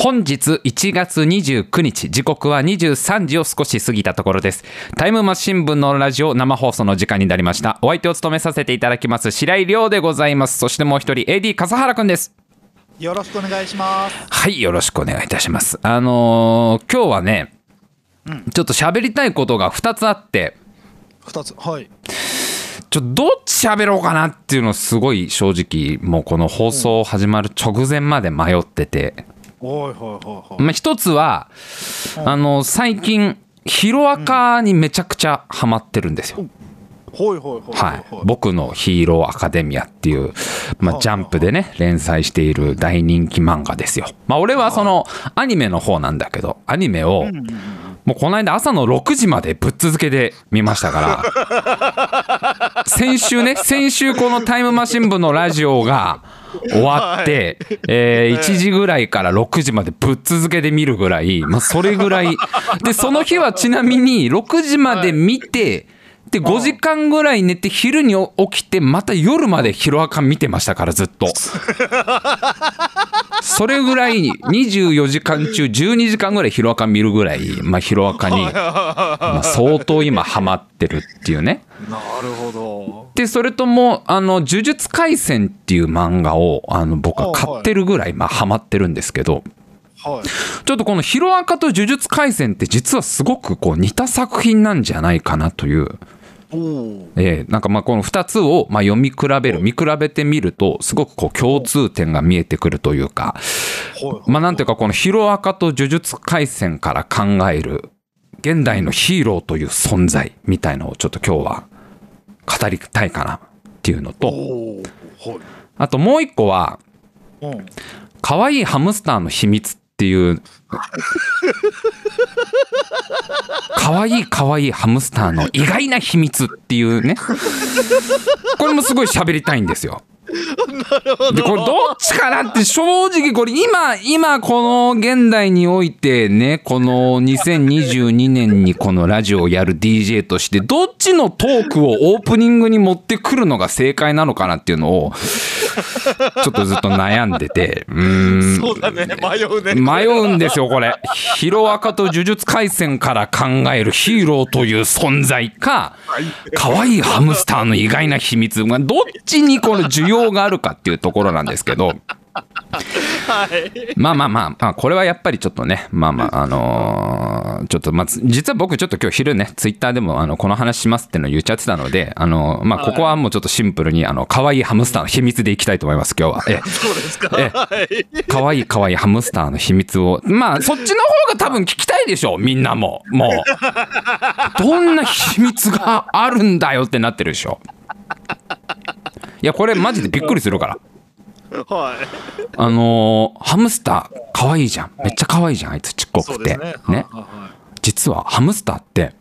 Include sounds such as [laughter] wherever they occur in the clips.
本日1月29日、時刻は23時を少し過ぎたところです。タイムマシン部のラジオ生放送の時間になりました。お相手を務めさせていただきます、白井亮でございます。そしてもう一人、AD 笠原くんです。よろしくお願いします。はい、よろしくお願いいたします。あのー今日はね、ちょっと喋りたいことが2つあって、二つ。はい。ちょっとどっち喋ろうかなっていうのすごい正直、もうこの放送始まる直前まで迷ってて、おいはいはいはい。まあ、一つは、あの、最近、ヒロアカにめちゃくちゃハマってるんですよ。はい。僕のヒーローアカデミアっていう、まあ、ジャンプでね、連載している大人気漫画ですよ。まあ、俺はその、アニメの方なんだけど、アニメを、もうこの間朝の6時までぶっ続けで見ましたから、[laughs] 先週ね、先週このタイムマシン部のラジオが終わって、えー1時ぐらいから6時までぶっ続けで見るぐらい、まあ、それぐらい。[laughs] で、その日はちなみに6時まで見て、で、5時間ぐらい寝て昼に起きて、また夜までヒロアカ見てましたから、ずっと。[laughs] それぐらい24 [laughs] 時間中12時間ぐらいヒロアカ見るぐらい、まあ、ヒロアカに、まあ、相当今ハマってるっていうね。なるほど。で、それとも、あの、呪術廻戦っていう漫画を、あの、僕は買ってるぐらい、まあ、ハマってるんですけど、はい。ちょっとこのヒロアカと呪術廻戦って実はすごくこう似た作品なんじゃないかなという。えーなんかまあこの2つをまあ読み比べる見比べてみるとすごくこう共通点が見えてくるというかはい。まあなんていうかこのヒロアカと呪術廻戦から考える現代のヒーローという存在みたいのをちょっと今日は語りたいかなっていうのと。あともう一個はうん。可愛いハムスターの秘密っていうかわい可愛いハムスターの意外な秘密っていうねこれもすごい喋りたいんですよ。でこれどっちかなって正直これ今今この現代においてねこの2022年にこのラジオをやる DJ としてどっちのトークをオープニングに持ってくるのが正解なのかなっていうのをちょっとずっと悩んでて。うーん。そうだね。迷うね。迷うんですよこれ。ヒロアカと呪術廻戦から考えるヒーローという存在か可愛いハムスターの意外な秘密。がどっちにこの需要があるかっていうところなんですけどはい。まあまあまあ、まあ、これはやっぱりちょっとね、まあまあ、あのーちょっと、まあ、つ実は僕ちょっと今日昼ね、ツイッターでも、あの、この話しますってのを言っちゃってたので、あのーまあ、ここはもうちょっとシンプルに、あの、可愛いハムスターの秘密でいきたいと思います、今日は。[laughs] えそうですか。可愛い可愛いハムスターの秘密を、まあ、そっちの方が多分聞きたいでしょ、みんなも。もう。[laughs] どんな秘密があるんだよってなってるでしょ。いや、これマジでびっくりするから。はい。あのーハムスター可愛いじゃんめっちゃ可愛いじゃんあいつちっこくてね。実はハムスターって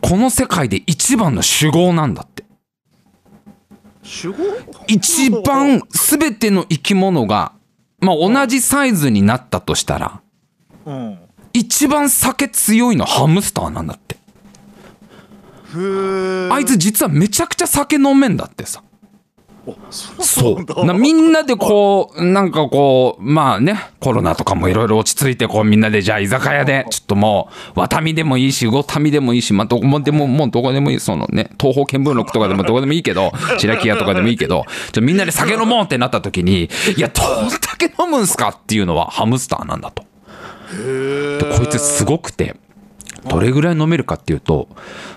この世界で一番の酒豪なんだってい。守護一番全ての生き物がまあ同じサイズになったとしたらうん。一番酒強いのハムスターなんだって。あいつ実はめちゃくちゃ酒飲めんだってさ。おそう。みんなでこうなんかこうまあねコロナとかもいろいろ落ち着いてこうみんなでじゃあ居酒屋でちょっともうワタミでもいいしゴタミでもいいしまあどこもでももうどこでもいいそのね東方見聞録とかでもどこでもいいけど [laughs] 白木屋とかでもいいけどじゃあみんなで酒飲もうってなった時に [laughs] いやどんだけ飲むんすかっていうのはハムスターなんだと。こいつすごくてどれぐらい飲めるかっていうと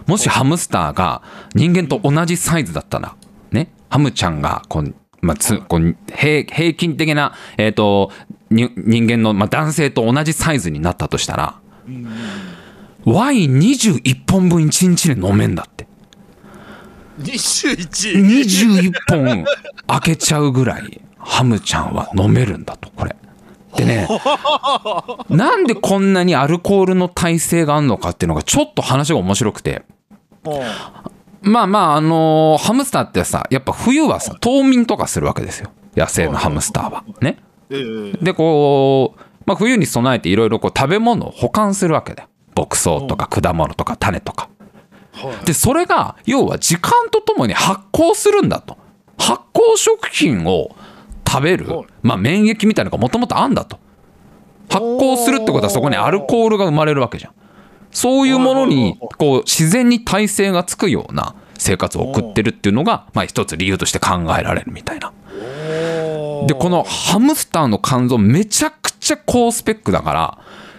もしハムスターが人間と同じサイズだったらねハムちゃんがこう、まあ、つこう平平均的な、えー、とに人間の、まあ、男性と同じサイズになったとしたらワイン21本分1日で飲めんだって21。21本開けちゃうぐらいハムちゃんは飲めるんだとこれ。でね。[laughs] なんでこんなにアルコールの耐性があるのかっていうのがちょっと話が面白くて。まあまああのーハムスターってさやっぱ冬はさ冬眠とかするわけですよ。野生のハムスターは。ね。ええ。でこう、まあ、冬に備えていろいろ食べ物を保管するわけだよ。牧草とか果物とか種とか。はい。でそれが要は時間とともに発酵するんだと。発酵食品を食べるはい、まあ、免疫みたいなのがもともとあんだと。発酵するってことはそこにアルコールが生まれるわけじゃん。そういうものにこう自然に耐性がつくような生活を送ってるっていうのがまあ一つ理由として考えられるみたいな。でこのハムスターの肝臓めちゃくちゃ高スペックだから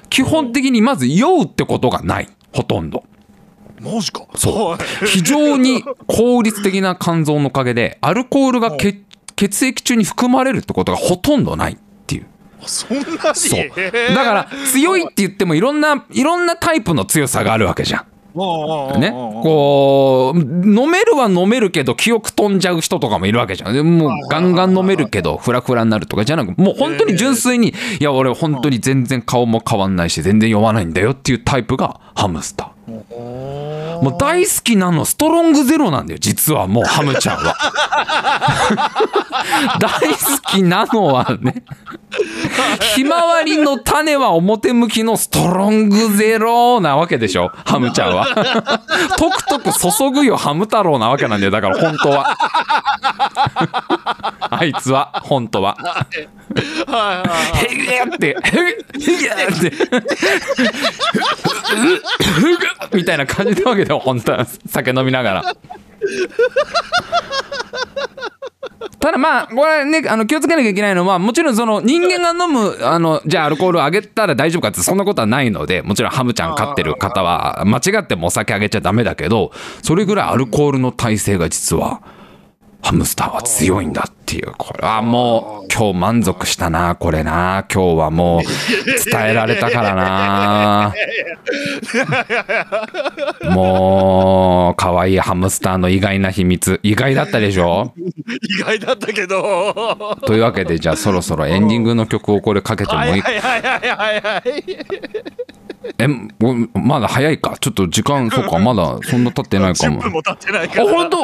基本的にまず酔うってことがない。ほとんど。マジか。そう。はい。非常に効率的な肝臓のおかげでアルコールが血血液中に含まれるってことがほとんどないっていう。そんなに？そう。だから強いって言ってもいろんないろんなタイプの強さがあるわけじゃん。ね、こう飲めるは飲めるけど記憶飛んじゃう人とかもいるわけじゃん。でもうガンガン飲めるけどフラフラになるとかじゃなくもう本当に純粋にいや俺本当に全然顔も変わんないし全然酔わないんだよっていうタイプがハムスターもう。大好きなのストロングゼロなんだよ実はもう [laughs] ハムちゃんは。[laughs] 大好きなのはねひまわりの種は表向きのストロングゼロなわけでしょハムちゃんは。[laughs] とくとく注ぐよハム太郎なわけなんだよだから本当は [laughs] あいつは本当は。へげって。へげって。みたいな感じなわけだよ本当は酒飲みながらただまあこれねあの気をつけなきゃいけないのはもちろんその人間が飲むあのじゃあアルコールをあげたら大丈夫かってそんなことはないのでもちろんハムちゃん飼ってる方は間違ってもお酒あげちゃダメだけどそれぐらいアルコールの耐性が実はハムスターは強いんだっていうこれはもう今日満足したなこれな。今日はもう伝えられたからな。もう可愛いハムスターの意外な秘密。意外だったでしょ？意外だったけど。というわけでじゃあそろそろエンディングの曲をこれかけてもいい？はいはいはいはいはい。えまだ早いか？ちょっと時間そうかまだそんな経ってないか10も分も経ってないかあら本当？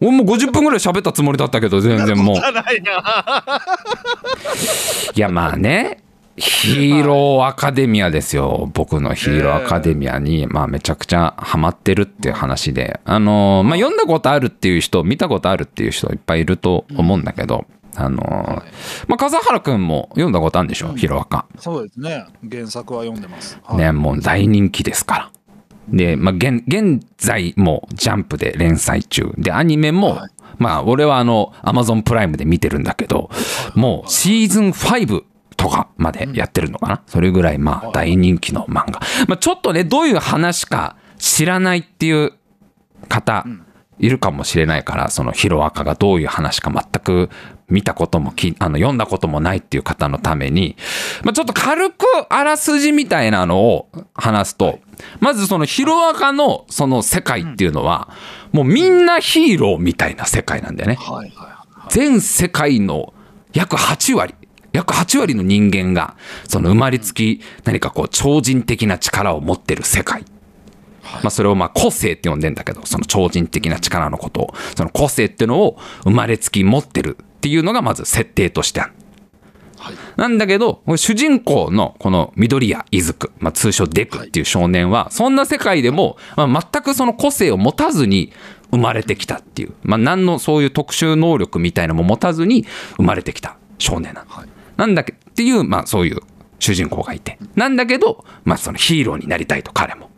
俺もう50分ぐらい喋ったつもりだったけど全然もうじゃないな。[laughs] いやまあねヒーローアカデミアですよ。僕のヒーローアカデミアに、まあ、めちゃくちゃハマってるっていう話で。あのーまあ、読んだことあるっていう人見たことあるっていう人いっぱいいると思うんだけど、あのーまあ、笠原君も読んだことあるんでしょ、ヒーローアカ。そうですね。原作は読んでます。はい。ね、もう大人気ですから。で、まあ、現現在もジャンプで連載中。でアニメも、はい。まあ俺はあのアマゾンプライムで見てるんだけどもうシーズン5とかまでやってるのかな、それぐらいまあ大人気の漫画、まあ、ちょっとねどういう話か知らないっていう方いるかもしれないからそのヒロアカがどういう話か全く見たこともきあの読んだこともないっていう方のために、まあ、ちょっと軽くあらすじみたいなのを話すと、まずそのヒロアカのその世界っていうのは、もうみんなヒーローみたいな世界なんだよね。全世界の約8割約8割の人間がその生まれつき何かこう超人的な力を持ってる世界、まあ、それをまあ個性って呼んでんだけどその超人的な力のことをその個性っていうのを生まれつき持ってるっていうのがまず設定としてある。はいなんだけど、主人公のこの緑谷いずく、まあ、通称デクっていう少年は、そんな世界でも、まあ、全くその個性を持たずに生まれてきたっていう、まあ、何のそういう特殊能力みたいなのも持たずに生まれてきた少年なの。はいなんだけっていう、まあ、そういう主人公がいて。なんだけど、まあ、そのヒーローになりたいと彼も。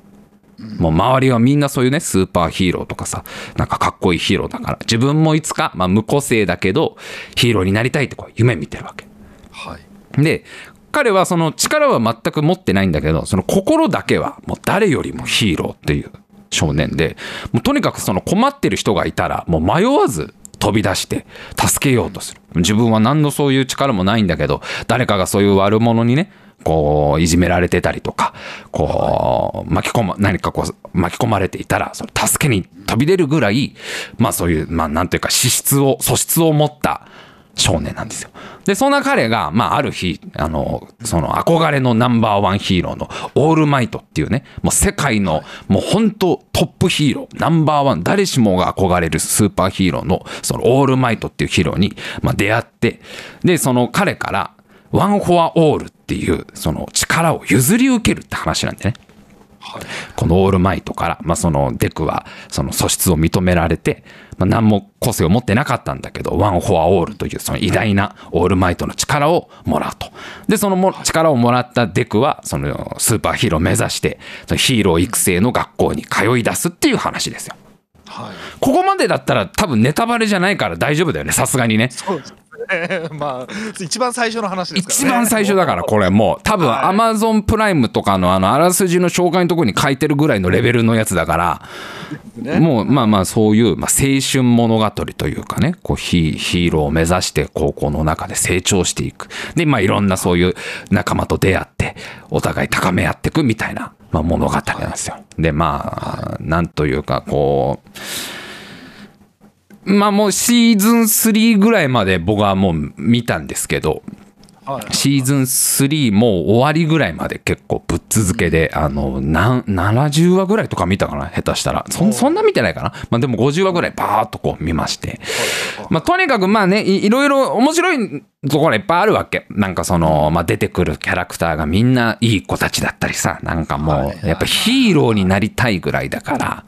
もう周りはみんなそういうね、スーパーヒーローとかさ、なんかかっこいいヒーローだから、自分もいつか、まあ無個性だけど、ヒーローになりたいってこう夢見てるわけ。はいで、彼はその力は全く持ってないんだけど、その心だけはもう誰よりもヒーローっていう少年で、もうとにかくその困ってる人がいたら、もう迷わず飛び出して助けようとする。自分は何のそういう力もないんだけど、誰かがそういう悪者にね、こう、いじめられてたりとか、こう、巻き込ま、何かこう、巻き込まれていたら、その助けに飛び出るぐらい、まあそういう、まあなんていうか、資質を、素質を持った、少年なんですよ。で、そんな彼が、まあ、ある日、あの、その憧れのナンバーワンヒーローのオールマイトっていうね、もう世界の、もう本当トップヒーロー、ナンバーワン、誰しもが憧れるスーパーヒーローの、そのオールマイトっていうヒーローに、まあ、出会って、で、その彼から、ワンフォアオールっていう、その力を譲り受けるって話なんでね。このオールマイトから、まあ、そのデクはその素質を認められて、まあ、何も個性を持ってなかったんだけどワン・フォア・オールというその偉大なオールマイトの力をもらうと。でそのも力をもらったデクはそのスーパーヒーローを目指してそのヒーロー育成の学校に通い出すっていう話ですよ。はい。ここまでだったら多分ネタバレじゃないから大丈夫だよねさすがにね。そうです。ね [laughs] まあ一番最初の話ですからね。一番最初だからこれもう。多分はい。アマゾンプライムとかのあのあらすじの紹介のところに書いてるぐらいのレベルのやつだからね。もうまあまあそういう、まあ、青春物語というかねこうヒヒーローを目指して高校の中で成長していく。でまあいろんなそういう仲間と出会ってお互い高め合っていくみたいな、まあ、物語なんですよ。でまあなんというかこうまあもうシーズン3ぐらいまで僕はもう見たんですけどはいシーズン3もう終わりぐらいまで結構ぶっ続けで、あの、なん70話ぐらいとか見たかな下手したら。そんそんな見てないかなまあでも50話ぐらいバーっとこう見まして。まあとにかくまあね、いいろいろ面白いところいっぱいあるわけ。なんかその、まあ出てくるキャラクターがみんないい子たちだったりさ、なんかもう、やっぱヒーローになりたいぐらいだから。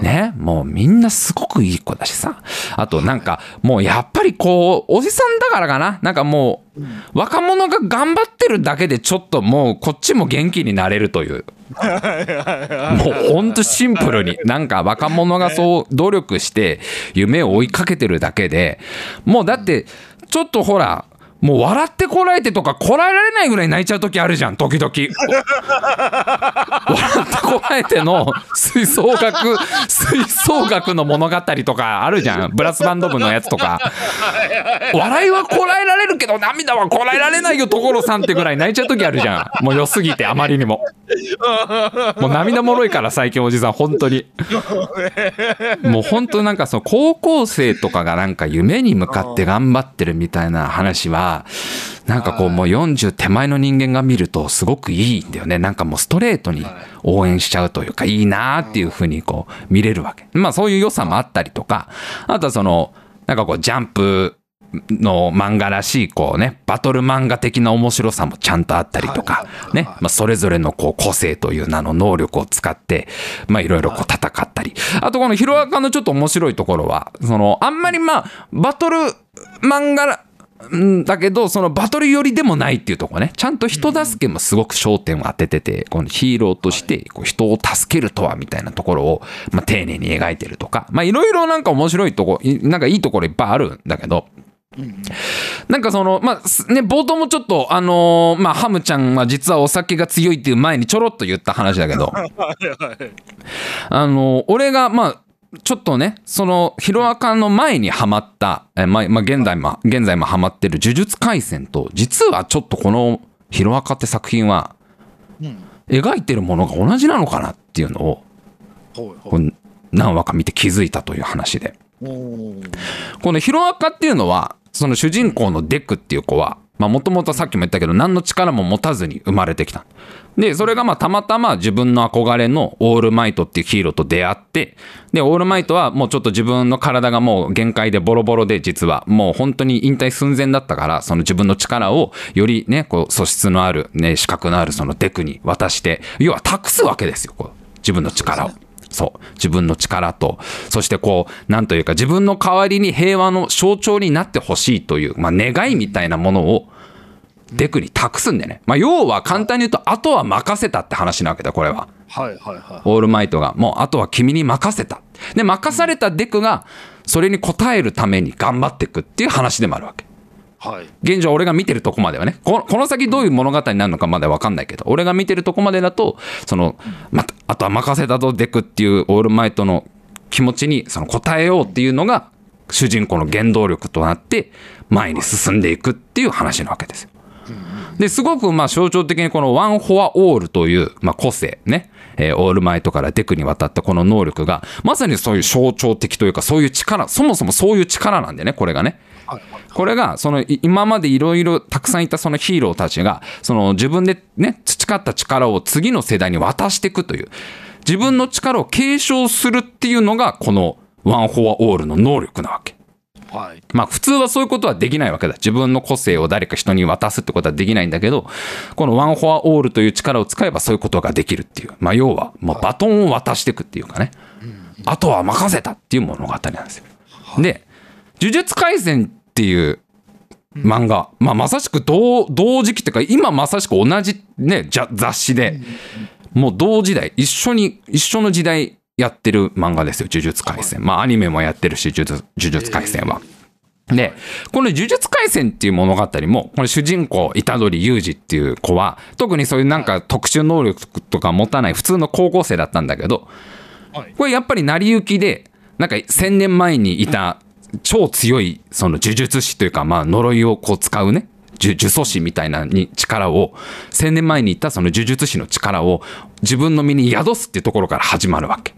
ね、もうみんなすごくいい子だしさ。あとなんかもうやっぱりこう、おじさんだからかな。なんかもう、若者が頑張ってるだけでちょっともうこっちも元気になれるという。もうほんとシンプルに。なんか若者がそう努力して夢を追いかけてるだけで、もうだってちょっとほら、もう笑ってこらえてとかこらえられないぐらい泣いちゃう時あるじゃん、時々。[laughs] 笑ってこらえての吹奏楽、吹奏楽の物語とかあるじゃん。ブラスバンド部のやつとか。笑いはこらえられるけど涙はこらえられないよ、所さんってぐらい泣いちゃう時あるじゃん。もう良すぎて、あまりにも。もう涙もろいから、最近おじさん、本当に。もう本当なんかその高校生とかがなんか夢に向かって頑張ってるみたいな話は、なんかこうもう40手前の人間が見るとすごくいいんだよね。なんかもうストレートに応援しちゃうというか、いいなーっていうふうにこう見れるわけ。まあそういう良さもあったりとか、あとはその、なんかこうジャンプの漫画らしいこうねバトル漫画的な面白さもちゃんとあったりとかね。まあそれぞれのこう個性という名の能力を使ってまあいろいろこう戦ったり。あとこのヒロアカのちょっと面白いところはそのあんまりまあバトル漫画んだけどそのバトル寄りでもないっていうところね。ちゃんと人助けもすごく焦点を当てててこのヒーローとしてこう人を助けるとはみたいなところをまあ丁寧に描いてるとかまあいろいろなんか面白いとこいなんかいいところいっぱいあるんだけど。なんかその、まあ、すね、冒頭もちょっと、あのーまあ、ハムちゃんは実はお酒が強いっていう前にちょろっと言った話だけど、[laughs] あのー俺が、まあ、ちょっとね、その、ヒロアカの前にハマった、えまあ、まあ、現在も、現在もハマってる呪術廻戦と、実はちょっとこのヒロアカって作品は、うん描いてるものが同じなのかなっていうのを、う何話か見て気づいたという話で。このヒロアカっていうのは、その主人公のデクっていう子は、まあもともとさっきも言ったけど、何の力も持たずに生まれてきた。で、それがまあたまたま自分の憧れのオールマイトっていうヒーローと出会って、で、オールマイトはもうちょっと自分の体がもう限界でボロボロで実はもう本当に引退寸前だったから、その自分の力をよりね、こう素質のある、ね、資格のあるそのデクに渡して、要は託すわけですよ、こう自分の力を。そう。自分の力と。そしてこうなんというか自分の代わりに平和の象徴になってほしいという、まあ、願いみたいなものをデクに託すんでね、まあ、要は簡単に言うとあとは任せたって話なわけだこれは。はいはいはオールマイトが。もうあとは君に任せた。で任されたデクがそれに応えるために頑張っていくっていう話でもあるわけ。いはい。現状俺が見てるとこまではね。ここの先どういう物語になるのかまだ分かんないけど。俺が見てるとこまでだとそのまたあとは任せたぞデクっていうオールマイトの気持ちにその応えようっていうのが主人公の原動力となって前に進んでいくっていう話なわけですよ。ですごくまあ象徴的にこのワン・フォア・オールというまあ個性ね、えーオールマイトからデクに渡ったこの能力がまさにそういう象徴的というかそういう力そもそもそういう力なんでねこれがね。はいこれがそのい今までいろいろたくさんいたそのヒーローたちがその自分でね培った力を次の世代に渡していくという自分の力を継承するっていうのがこのワン・フォア・オールの能力なわけ。はいまあ普通はそういうことはできないわけだ。自分の個性を誰か人に渡すってことはできないんだけど、このワンフォアオールという力を使えばそういうことができるっていう。まあ要は、もうバトンを渡していくっていうかね。あとは任せたっていう物語なんですよ。で、呪術廻戦っていう漫画、まあまさしく同同時期っていうか、今まさしく同じね、じゃ雑誌で、もう同時代、一緒に、一緒の時代やってる漫画ですよ、呪術廻戦。まあアニメもやってるし、呪術呪術廻戦は。で、この呪術廻戦っていう物語も、この主人公、虎杖裕二っていう子は、特にそういうなんか特殊能力とか持たない普通の高校生だったんだけど、はい。これやっぱり成り行きで、なんか1000年前にいた超強いその呪術師というか、まあ呪いをこう使うね、呪呪詛師みたいなに力を、1000年前にいたその呪術師の力を自分の身に宿すっていうところから始まるわけ。は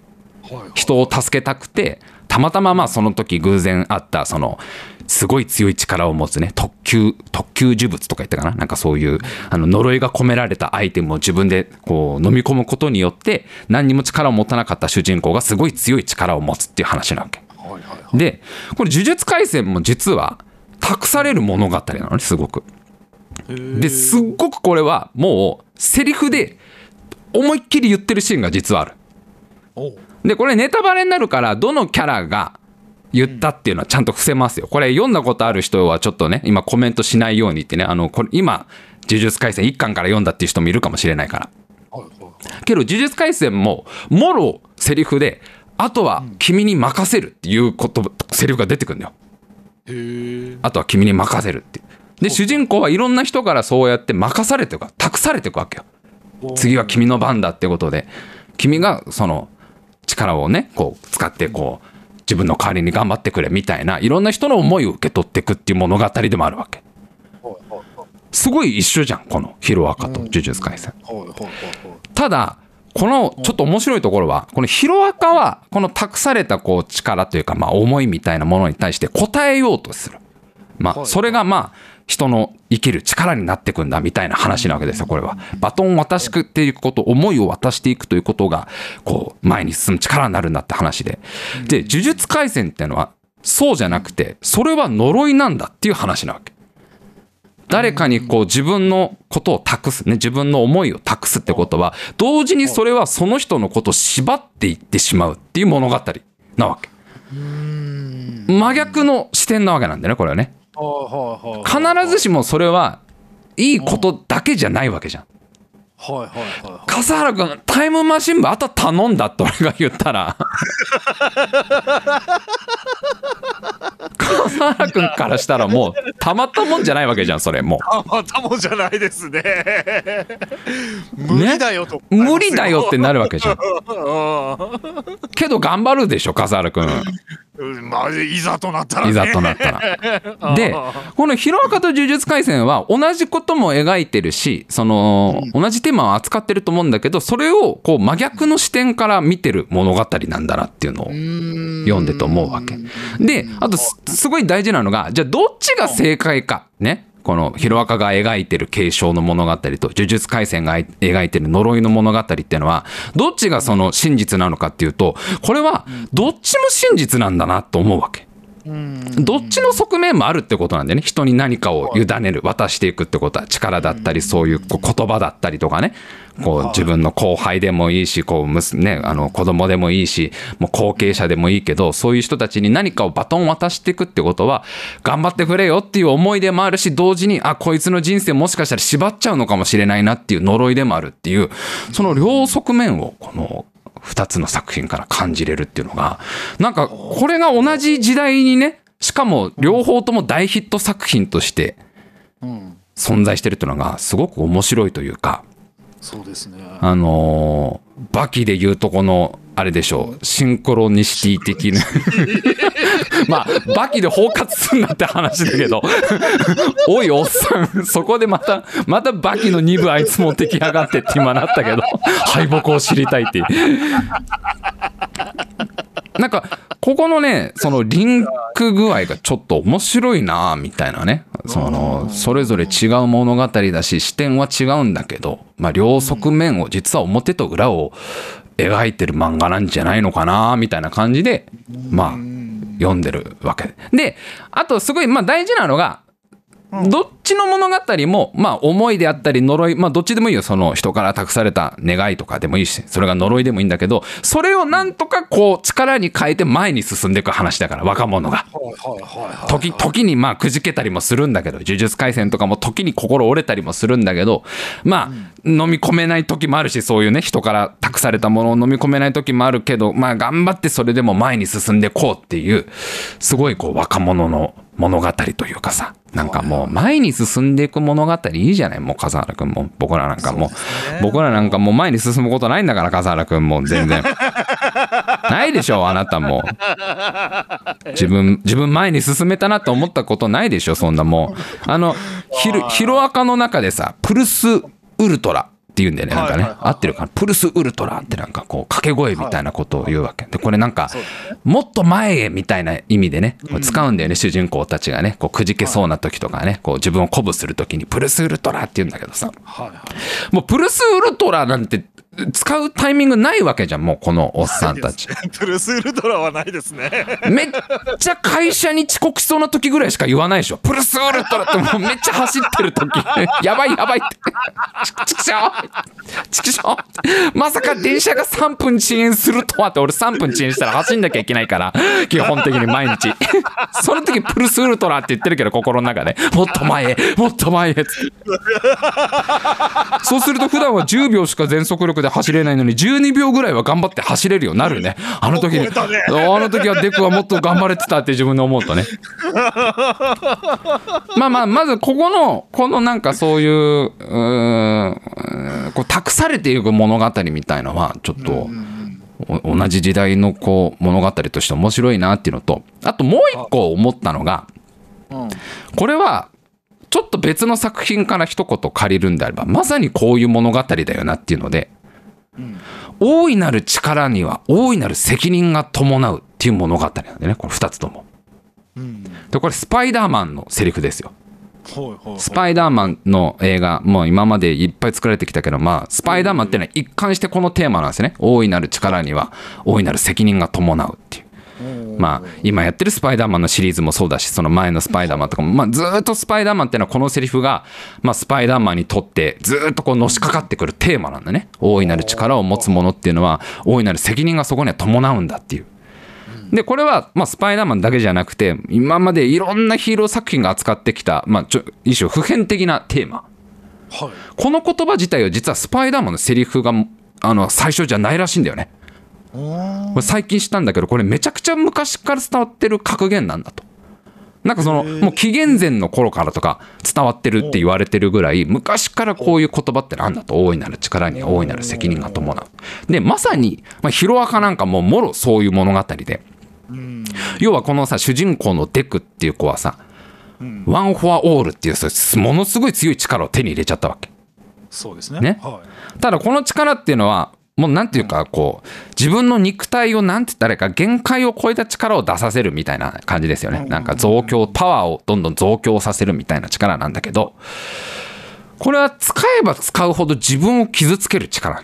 い人を助けたくてたまたままあその時偶然あったそのすごい強い力を持つね特級特級呪物とか言ったかな？なんかそういうあの呪いが込められたアイテムを自分でこう飲み込むことによって何にも力を持たなかった主人公がすごい強い力を持つっていう話なわけ。はいはいはいでこれ呪術廻戦も実は託される物語なのねすごく。ですっごくこれはもうセリフで思いっきり言ってるシーンが実はある。でこれネタバレになるからどのキャラが言ったっていうのはちゃんと伏せますよ。これ読んだことある人はちょっとね今コメントしないようにってねあのこれ今呪術廻戦1巻から読んだっていう人もいるかもしれないから。けど呪術廻戦ももろセリフであとは君に任せるっていうことセリフが出てくるんだよ。あとは君に任せるっていう。で主人公はいろんな人からそうやって任されていくわ託されていくわけよ。次は君の番だってことで。君がその力をねこう使ってこう自分の代わりに頑張ってくれみたいないろんな人の思いを受け取っていくっていう物語でもあるわけ。すごい一緒じゃんこのヒロアカと呪術廻戦。ただこのちょっと面白いところはこのヒロアカはこの託されたこう力というかまあ思いみたいなものに対して応えようとする。まあはい。それがまあ人の生きる力になってくんだみたいな話なわけですよこれは。バトンを渡していくっていうこと思いを渡していくということがこう前に進む力になるんだって話で。で呪術廻戦っていうのはそうじゃなくてそれは呪いなんだっていう話なわけ誰かにこう自分のことを託すね自分の思いを託すってことは同時にそれはその人のことを縛っていってしまうっていう物語なわけ。真逆の視点なわけなんだよねこれはね。必ずしもそれはいいことだけじゃないわけじゃんはいはいはいはい。笠原君タイムマシン部あとは頼んだって俺が言ったら。笠原君からしたらもうたまったもんじゃないわけじゃんそれもう。あまたもじゃないですね。無理だよと、無理だよってなるわけじゃん。[laughs] うけど頑張るでしょ笠原君。んまあいざとなったら、ね、いざとなったら。[laughs] でこの「ヒロアカと呪術廻戦」は同じことも描いてるしその同じテーマを扱ってると思うんだけどそれをこう真逆の視点から見てる物語なんだなっていうのを読んでと思うわけ。であとすすごい大事なのがじゃあどっちが正解かねこのヒロアカが描いてる継承の物語と呪術廻戦が描いてる呪いの物語っていうのはどっちがその真実なのかっていうとこれはどっちも真実なんだなと思うわけ。どっちの側面もあるってことなんだよね。人に何かを委ねる渡していくってことは。力だったりそういうこう言葉だったりとかね。こう自分の後輩でもいいしこうむす、ね、あの子供でもいいしもう後継者でもいいけどそういう人たちに何かをバトンを渡していくってことは頑張ってくれよっていう思いでもあるし同時にあこいつの人生もしかしたら縛っちゃうのかもしれないなっていう呪いでもあるっていうその両側面をこの2つの作品から感じれるっていうのがなんかこれが同じ時代にねしかも両方とも大ヒット作品としてうん。存在してるっていうのがすごく面白いというかそうですね。あのーバキで言うとこのあれでしょう。シンクロニシティ的な。[laughs] まあバキで包括すんなって話だけど。[laughs] おいおっさん。そこでまたまたバキの2部あいつ持ってきやがってって今なったけど。敗北を知りたいってなんかここのねそのリンク具合がちょっと面白いなみたいなね。そのそれぞれ違う物語だし視点は違うんだけど、まあ、両側面を実は表と裏を描いてる漫画なんじゃないのかなみたいな感じでまあ読んでるわけ。であとすごいまあ大事なのがどっちの物語も、まあ、思いであったり呪い、まあ、どっちでもいいよ。その人から託された願いとかでもいいし、それが呪いでもいいんだけど、それをなんとかこう、力に変えて前に進んでいく話だから、若者が。時、時にまあ、くじけたりもするんだけど、呪術廻戦とかも時に心折れたりもするんだけど、まあ、飲み込めない時もあるし、そういうね、人から託されたものを飲み込めない時もあるけど、まあ、頑張ってそれでも前に進んでいこうっていう、すごいこう、若者の、物語というかさなんかもう前に進んでいく物語いいじゃない？もう笠原君も僕らなんかもう僕らなんかもう前に進むことないんだから笠原君も全然。[laughs] ないでしょあなたも。自分自分前に進めたなって思ったことないでしょそんなもう。あのヒロアカの中でさプルスウルトラ言うんだよね、なんかね、合ってるかな、プルスウルトラってなんかこう、掛け声みたいなことを言うわけ。で、これなんか、もっと前へみたいな意味でね、使うんだよね、主人公たちがね、こう、くじけそうな時とかね、こう、自分を鼓舞する時に、プルスウルトラって言うんだけどさ、もう、プルスウルトラなんて、使うタイミングないわけじゃん、もうこのおっさんたち。[laughs] プルスウルトラはないですね。めっちゃ会社に遅刻しそうな時ぐらいしか言わないでしょ。プルスウルトラってもうめっちゃ走ってる時。[laughs] やばいやばいって。ちくしょちくしょまさか電車が3分遅延するとはって俺3分遅延したら走んなきゃいけないから、基本的に毎日。[laughs] その時プルスウルトラって言ってるけど心の中で、もっと前へ、もっと前へ。そうすると普段は10秒しか全速力で走れないのに12秒ぐらいは頑張って走れるようになるね。あの時に、あの時はデクはもっと頑張れてたって自分で思うとね。[laughs] まあまあ、まずここの、このなんかそういう、うこう託されていく物語みたいのは、ちょっと、同じ時代のこう物語として面白いなっていうのと、あともう一個思ったのが、これはちょっと別の作品から一言借りるんであればまさにこういう物語だよなっていうので大いなる力には大いなる責任が伴うっていう物語なんでねこれ2つとも。でこれスパイダーマンのセリフですよ。スパイダーマンの映画もう今までいっぱい作られてきたけどまあスパイダーマンっていうのは一貫してこのテーマなんですね大いなる力には大いなる責任が伴うっていうまあ今やってるスパイダーマンのシリーズもそうだしその前のスパイダーマンとかもまあずっとスパイダーマンっていうのはこのセリフがまあスパイダーマンにとってずっとこうのしかかってくるテーマなんだね大いなる力を持つものっていうのは大いなる責任がそこには伴うんだっていうで、これは、まあ、スパイダーマンだけじゃなくて、今までいろんなヒーロー作品が扱ってきた、まあ、ちょ一種普遍的なテーマ。はい、この言葉自体は実はスパイダーマンのセリフが、あの、最初じゃないらしいんだよね。これ最近知ったんだけど、これめちゃくちゃ昔から伝わってる格言なんだと。なんかその、もう紀元前の頃からとか伝わってるって言われてるぐらい、昔からこういう言葉ってなんだと、大いなる力には大いなる責任が伴う。で、まさに、まあ、ヒロアカなんかももろそういう物語で、要はこのさ主人公のデクっていう子はさ、ワン・フォア・オールっていうものすごい強い力を手に入れちゃったわけ。そうですね。ねはい、ただこの力っていうのはもうなんていうかこう自分の肉体をなんて言ったらいいか限界を超えた力を出させるみたいな感じですよね。なんか増強パワーをどんどん増強させるみたいな力なんだけどこれは使えば使うほど自分を傷つける力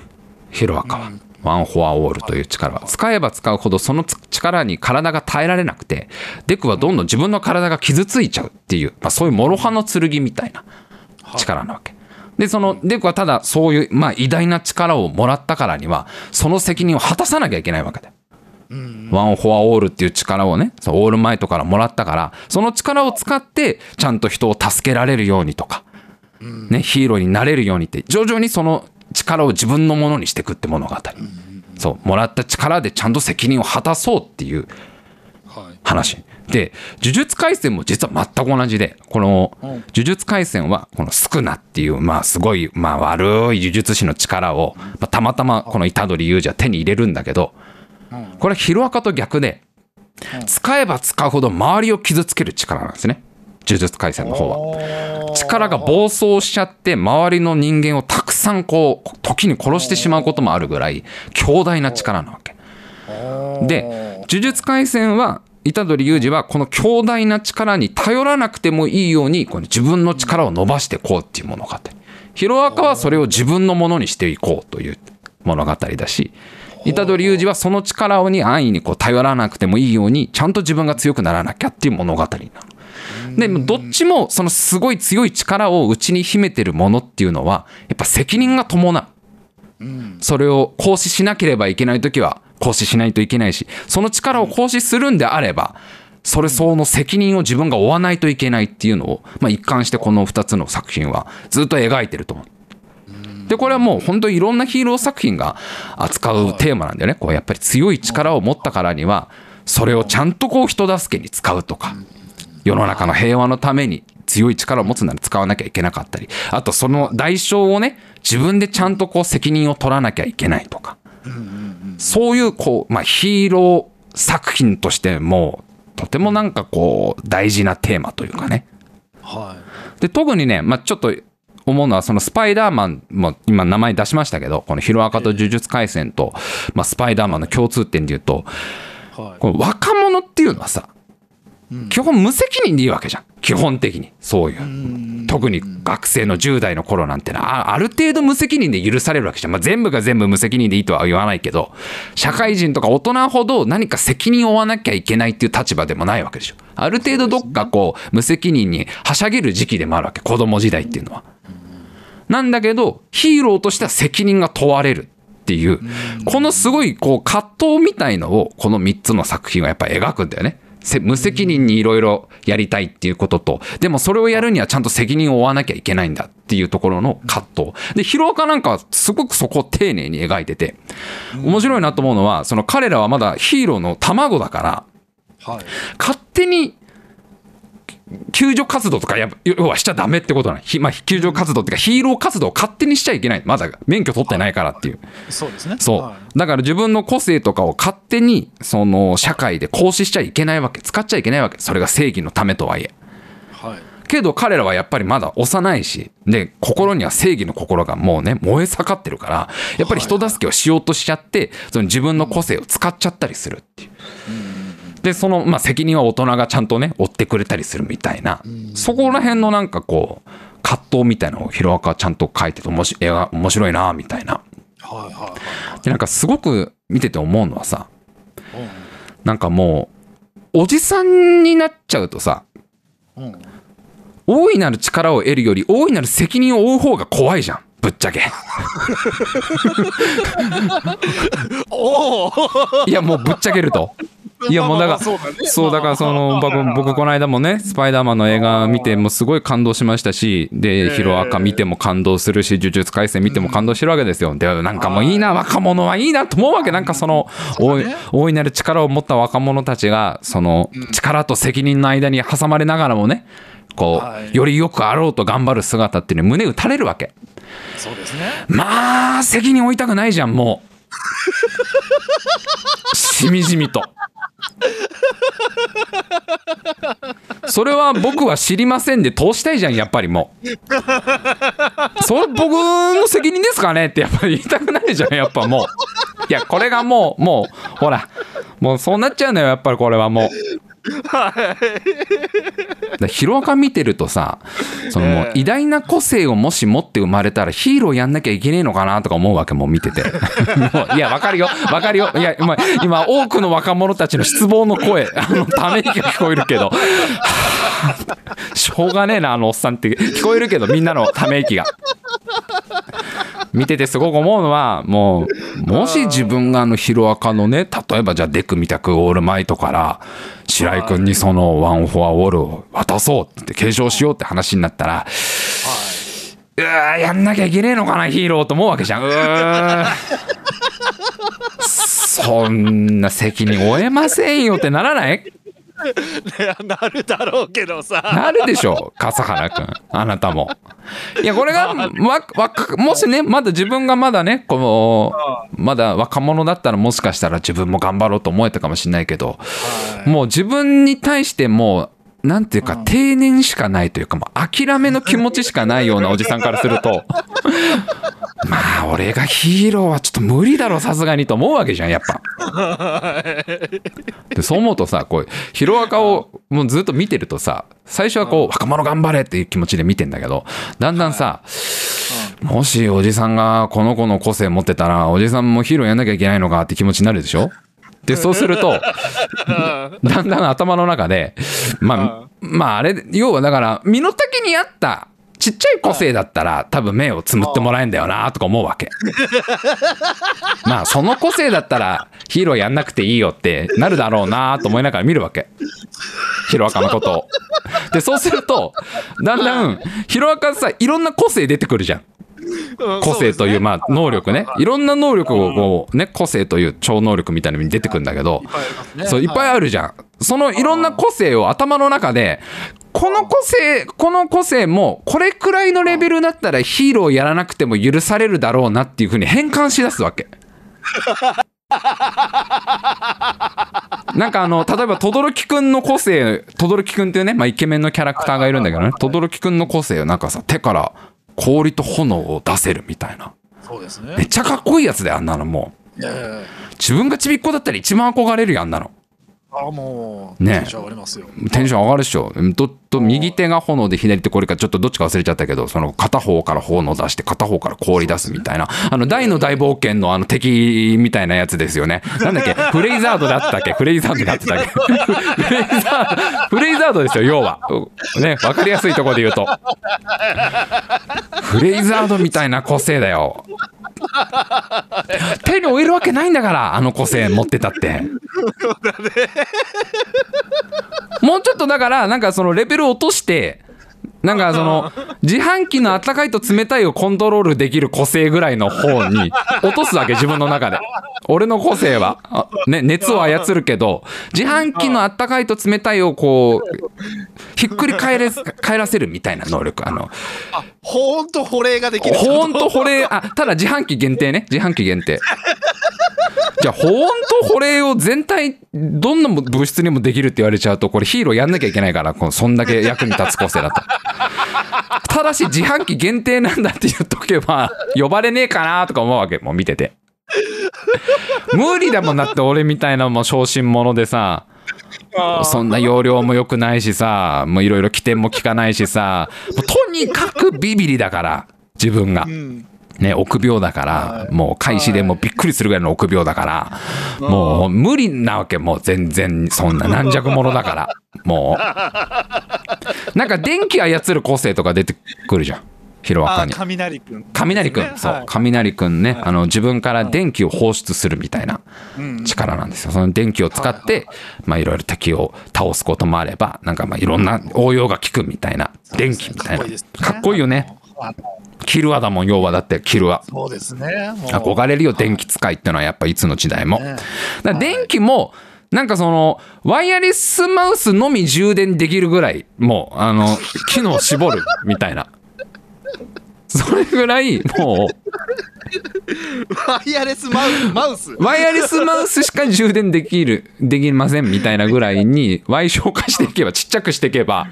ヒロアカは。ワン・フォア・オールという力は使えば使うほどその力に体が耐えられなくてデクはどんどん自分の体が傷ついちゃうっていう、まあ、そういう諸刃の剣みたいな力なわけ。でそのデクはただそういう、まあ、偉大な力をもらったからにはその責任を果たさなきゃいけないわけで。ワン・フォア・オールっていう力をねオールマイトからもらったからその力を使ってちゃんと人を助けられるようにとか、ね、ヒーローになれるようにって徐々にその力を自分のものにしていくって物語、そうもらった力でちゃんと責任を果たそうっていう話、で呪術廻戦も実は全く同じでこの呪術廻戦はこのスクナっていうまあすごいまあ悪い呪術師の力を、まあ、たまたまこの虎杖裕二は手に入れるんだけどこれはヒロアカと逆で使えば使うほど周りを傷つける力なんですね。呪術廻戦の方は。力が暴走しちゃって周りの人間をたくさんこう時に殺してしまうこともあるぐらい強大な力なわけ。で呪術廻戦は虎杖裕二はこの強大な力に頼らなくてもいいようにこの自分の力を伸ばしていこうっていう物語ヒロアカはそれを自分のものにしていこうという物語だし虎杖裕二はその力に安易にこう頼らなくてもいいようにちゃんと自分が強くならなきゃっていう物語なの。でもどっちもそのすごい強い力を内に秘めてるものっていうのはやっぱ責任が伴う。それを行使しなければいけない時は行使しないといけないしその力を行使するんであればそれ相応の責任を自分が負わないといけないっていうのを、まあ、一貫してこの2つの作品はずっと描いてると思う。でこれはもう本当にいろんなヒーロー作品が扱うテーマなんだよね。こうやっぱり強い力を持ったからにはそれをちゃんとこう人助けに使うとか世の中の平和のために強い力を持つなら使わなきゃいけなかったりあとその代償をね自分でちゃんとこう責任を取らなきゃいけないとかそういうこう、まあ、ヒーロー作品としてもとてもなんかこう大事なテーマというかね。はで特にね、まあ、ちょっと思うのはそのスパイダーマンも今名前出しましたけどこのヒロアカと呪術廻戦と、まあ、スパイダーマンの共通点で言うとい。はい。この若者っていうのはさ基本無責任でいいわけじゃん。基本的に。そういう。特に学生の10代の頃なんてのはあある程度無責任で許されるわけじゃん、まあ、全部が全部無責任でいいとは言わないけど社会人とか大人ほど何か責任を負わなきゃいけないっていう立場でもないわけでしょ。ある程度どっかこう無責任にはしゃげる時期でもあるわけ。子供時代っていうのは。なんだけどヒーローとしては責任が問われるっていう。このすごいこう葛藤みたいのをこの3つの作品はやっぱ描くんだよね。せ無責任にいろいろやりたいっていうことと。でもそれをやるにはちゃんと責任を負わなきゃいけないんだっていうところの葛藤。で広岡なんかはすごくそこを丁寧に描いてて。面白いなと思うのはその彼らはまだヒーローの卵だからはい。勝手に救助活動とかや要はしちゃダメってことなの、ひまあ、救助活動っていうかヒーロー活動を勝手にしちゃいけない。まだ免許取ってないからっていう。そうですね。そう、はい。だから自分の個性とかを勝手にその社会で行使しちゃいけないわけ。使っちゃいけないわけ。それが正義のためとはいえ。はい。けど彼らはやっぱりまだ幼いしで心には正義の心がもうね燃え盛ってるからやっぱり人助けをしようとしちゃってその自分の個性を使っちゃったりするっていう。でその、まあ、責任は大人がちゃんとね追ってくれたりするみたいなそこら辺のなんかこう葛藤みたいなのをヒロアカはちゃんと書いてて面白絵が面白いなみたいな。はい。はい。でなんかすごく見てて思うのはさうんなんかもうおじさんになっちゃうとさうん。大いなる力を得るより大いなる責任を負う方が怖いじゃんぶっちゃけ。[laughs] いやもうぶっちゃけるといやもうだからそうだからその [laughs] 僕僕この間もねスパイダーマンの映画見てもすごい感動しましたしでヒロアカ見ても感動するし呪術廻戦見ても感動してるわけですよ。でなんかもういいな若者はいいなと思うわけ。なんかその大いなる力を持った若者たちがその力と責任の間に挟まれながらもねこはい。うよりよくあろうと頑張る姿っていうのに胸打たれるわけ。そうですね。まあ責任負いたくないじゃんもう。[laughs] しみじみと [laughs] それは僕は知りませんで通したいじゃんやっぱりもう。それ僕の責任ですかねってやっぱり言いたくないじゃんやっぱもう。いやこれがもうもうほら。もうそうなっちゃうのよやっぱりこれはもう。だからヒロアカ見てるとさそのもう偉大な個性をもし持って生まれたらヒーローやんなきゃいけねえのかなとか思うわけもう見てて。もういやわかるよ。わかるよ。いや今今多くの若者たちの失望の声あのため息が聞こえるけど。はあしょうがねえなあのおっさんって。聞こえるけどみんなのため息が。見ててすごく思うのはもうもし自分があのヒロアカのね例えばじゃあデクみたくオールマイトから白井君にそのワンフォアオールを渡そうって継承しようって話になったらうわーやんなきゃいけねえのかなヒーローと思うわけじゃん。うー。[laughs] そんな責任負えませんよってならない？なるだろうけどさ。なるでしょ笠原君。あなたも。いやこれがわわもしねまだ自分がまだねこうまだ若者だったらもしかしたら自分も頑張ろうと思えたかもしれないけどもう自分に対してもうなんていうか定年しかないというかもう諦めの気持ちしかないようなおじさんからすると [laughs] まあ俺がヒーローはちょっと無理だろさすがにと思うわけじゃんやっぱ。でそう思うとさこうヒロアカをもうずっと見てるとさ最初はこう若者頑張れっていう気持ちで見てんだけどだんだんさもしおじさんがこの子の個性持ってたらおじさんもヒーローやんなきゃいけないのかって気持ちになるでしょ？でそうすると [laughs] だんだん頭の中でまあまああれ要はだから身の丈に合ったちっちゃい個性だったら多分目をつむってもらえんだよなとか思うわけ。[laughs] まあその個性だったらヒーローやんなくていいよってなるだろうなと思いながら見るわけ。ヒロアカのことを。でそうするとだんだん。ヒロアカさいろんな個性出てくるじゃん個性というまあ能力ね。い。ろんな能力をこうね個性という超能力みたいなのに出てくるんだけどそういっぱいあるじゃん。そのいろんな個性を頭の中でこの個性この個性もこれくらいのレベルだったらヒーローやらなくても許されるだろうなっていうふうに変換しだすわけ。[laughs] なんかあの例えば轟くんの個性轟くんっていうね、まあ、イケメンのキャラクターがいるんだけどね。轟くんの個性をなんかさ手から氷と炎を出せるみたいな。そうですね。めっちゃかっこいいやつだよあんなのもう。自分がちびっこだったら一番憧れるよあんなのあもうね。テンション上がりますよ。テンション上がるっしょ。どっと右手が炎で左手これかちょっとどっちか忘れちゃったけどその片方から炎出して片方から氷出すみたいな。あの大の大冒険のあの敵みたいなやつですよね。なんだっけ？[laughs] フレイザードだったっけ？フレイザードだったっけ？[laughs] フレイザードフレイザードですよ要は。ねわかりやすいところで言うと。[laughs] フレイザードみたいな個性だよ手に負えるわけないんだからあの個性持ってたって。もうちょっとだからなんかそのレベル落としてなんかその自販機のあったかいと冷たいをコントロールできる個性ぐらいの方に落とすわけ自分の中で。俺の個性は、あね、熱を操るけど自販機のあったかいと冷たいをこうひっくり返れ返らせるみたいな能力。あのほんと保冷ができるほんと保冷あただ自販機限定ね。自販機限定じゃあほんと保冷を全体どんな物質にもできるって言われちゃうとこれヒーローやんなきゃいけないからこのそんだけ役に立つ個性だとただし自販機限定なんだって言っとけば呼ばれねえかなとか思うわけもう見てて。無理だもんだって俺みたいなもう小心者でさそんな容量も良くないしさもういろいろ起点も効かないしさもうとにかくビビリだから自分が。うん。ね、臆病だから、もう開始でもうびっくりするぐらいの臆病だから、[laughs] もう無理なわけ、もう全然そんな軟弱者だから、[laughs] もう。なんか電気操る個性とか出てくるじゃん、ヒロアカあに。雷くん。雷くん、そう、雷くんね、あの自分から電気を放出するみたいな力なんですよ。その電気を使って、まあいろいろ敵を倒すこともあれば、なんかまあいろんな応用が効くみたいな、電気みたいな。かっこいいよね。キルアだもん、要はだってキルア。そうですね。憧れるよ、電気使いってのはやっぱいつの時代も。ね電気も、なんかその、ワイヤレスマウスのみ充電できるぐらい、もう、あの、[laughs] 機能絞るみたいな。それぐらい、もワイヤレスマウマウス。う、ワイヤレスマウスしか充電できる、できませんみたいなぐらいに、歪小化していけば、ちっちゃくしていけば、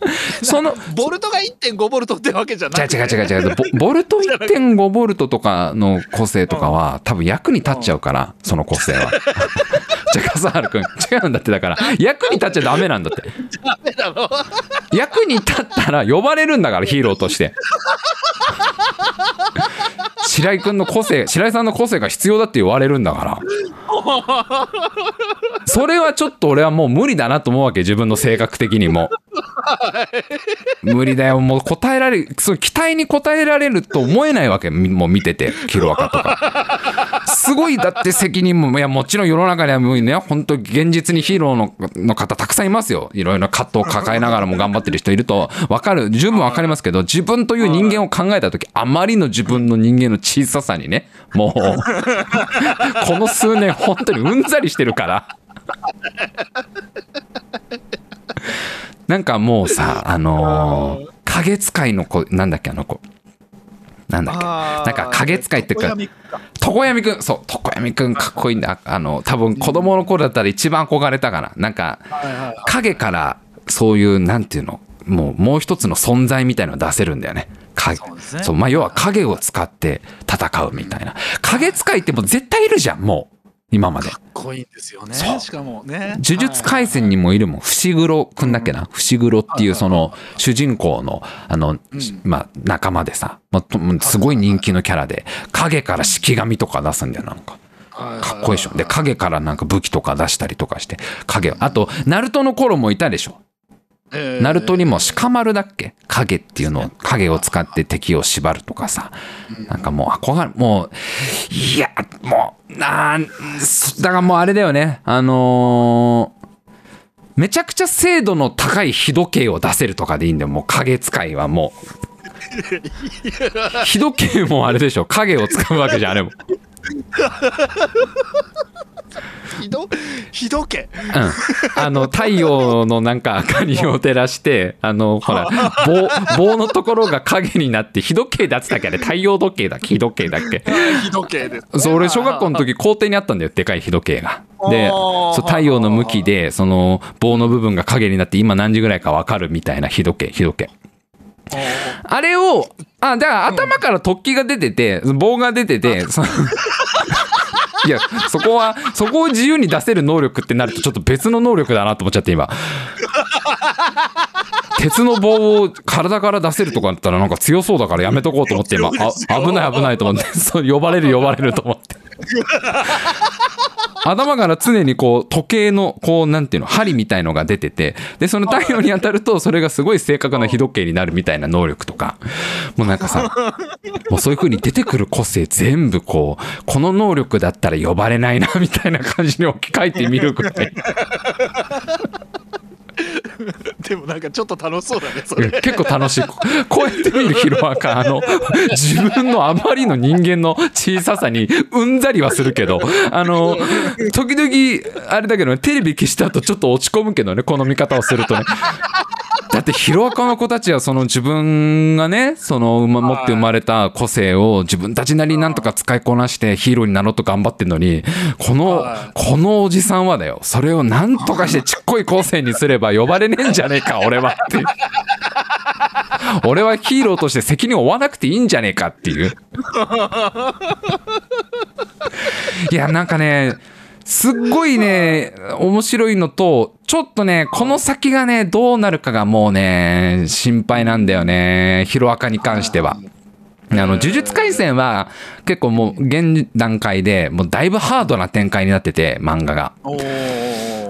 [laughs] その、ボルトが1.5ボルトってわけじゃな違う違う違う違う。ボボルト [laughs] 1.5ボルトとかの個性とかは多分役に立っちゃうからその個性は。[laughs] じゃあ笠原君違うんだってだから役に立っちゃダメなんだって。ダメだろ役に立ったら呼ばれるんだからヒーローとして白井君の個性 [laughs] 白井さんの個性が必要だって言われるんだから。それはちょっと俺はもう無理だなと思うわけ自分の性格的にも。無理だよ。もう答えられるその期待に応えられると思えないわけみもう見ててヒロアカとかすごいだって責任もいやもちろん世の中にはもうね。本当現実にヒーローのの方たくさんいますよ。いろいろ葛藤を抱えながらも頑張ってる人いると分かる。十分分かりますけど自分という人間を考えた時あまりの自分の人間の小ささにねもうこの数年本当にうんざりしてるから。なんかもうさあのー影使いの子なんだっけあの子なんだっけ？なんか影使いっていうか常闇くん。そう常闇くんかっこいいんだ。あの多分子供の頃だったら一番憧れたかな。なんか影からそういうなんていうの？もうもう一つの存在みたいのを出せるんだよね。影そうね。そうまあ要は影を使って戦うみたいな。影使いってもう絶対いるじゃんもう今まで。かっこいいんですよね。しかもね。呪術廻戦にもいるもん。伏黒くんだっけな？伏黒っていうその主人公のあの、まあ、仲間でさ、まあと、すごい人気のキャラで影から式神とか出すんだよなんか。はいかっこいいでしょ。で、影からなんか武器とか出したりとかして、影を。あと、ナルトの頃もいたでしょ。えーナルトにも鹿丸だっけ？影っていうのを、影を使って敵を縛るとかさ。なんかもう憧れ、もう、いや、もう、なだからもうあれだよね。あのーめちゃくちゃ精度の高い日時計を出せるとかでいいんだよ。もう影使いはもう。[laughs] 日時計もあれでしょ。影を使うわけじゃん、あれも。[laughs] ひどひどけ。うん、あの [laughs] 太陽のなんか明かりを照らしてあのほら [laughs] 棒棒のところが影になって日時計だったっけ？あれ太陽時計だっけ？日時計だっけ？ひどけですね。そう俺小学校の時校庭にあったんだよでかい日時計が。でそう太陽の向きでその棒の部分が影になって今何時ぐらいか分かるみたいな日時計日時計。あれをあだから頭から突起が出てて棒が出ててそのいやそこはそこを自由に出せる能力ってなるとちょっと別の能力だなと思っちゃって今。鉄の棒を体から出せるとかだったらなんか強そうだからやめとこうと思って今。あ危ない危ないと思って。そう呼ばれる呼ばれると思って。頭から常にこう時計のこうなんていうの針みたいのが出ててでその太陽に当たるとそれがすごい正確な日時計になるみたいな能力とか。もうなんかさ [laughs] もうそういう風に出てくる個性全部こうこの能力だったら呼ばれないなみたいな感じに置き換えてみるぐらい [laughs] でもなんかちょっと楽しそうだねそれ。結構楽しい。こうやって見るヒロアカあの自分のあまりの人間の小ささにうんざりはするけどあの時々あれだけどねテレビ消した後ちょっと落ち込むけどねこの見方をするとね。だってヒロアカの子たちはその自分がねその持って生まれた個性を自分たちなりになんとか使いこなしてヒーローになろうと頑張ってんのにこのはい。このおじさんはだよ。それをなんとかして [laughs] ちっこい個性にすれば呼ばれねえんじゃねえか [laughs] 俺はって俺はヒーローとして責任を負わなくていいんじゃねえかっていう。[laughs] いやなんかねすっごいね面白いのとちょっとねこの先がねどうなるかがもうね心配なんだよねヒロアカに関しては。あの呪術廻戦は結構もう現段階でもうだいぶハードな展開になってて漫画が。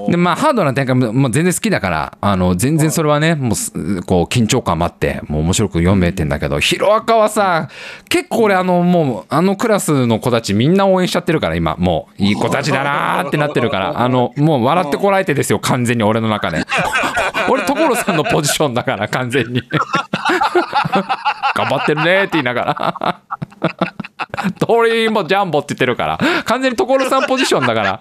でまあハードな展開ももう全然好きだからあの全然それはねもうすこう緊張感もあってもう面白く読めてんだけどヒロアカはさ結構俺あのもうあのクラスの子たちみんな応援しちゃってるから今もういい子たちだなーってなってるから [laughs] あのもう笑ってこらえてですよ完全に俺の中で。[laughs] 俺所さんのポジションだから完全に。[laughs] 頑張ってるねーって言いながら鳥もジャンボって言ってるから。完全に所さんポジションだから。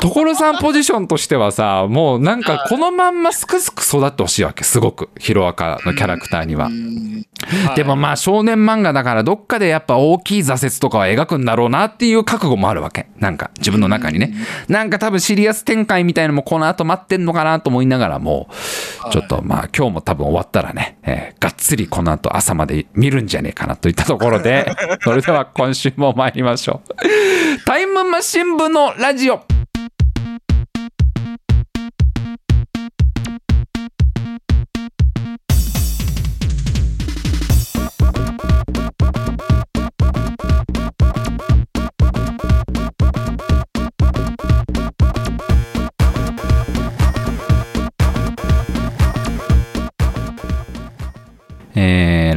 所さんポジションとしてはさもうなんかこのまんますくすく育ってほしいわけすごく。ヒロアカのキャラクターには。うんでもまあ少年漫画だからどっかでやっぱ大きい挫折とかは描くんだろうなっていう覚悟もあるわけ。なんか自分の中にね。なんか多分シリアス展開みたいのもこの後待ってんのかなと思いながらもちょっとまあ今日も多分終わったらね、えーがっつりこの後朝まで見るんじゃねえかなといったところで [laughs] それでは今週も参りましょう。タイムマシン部のラジオ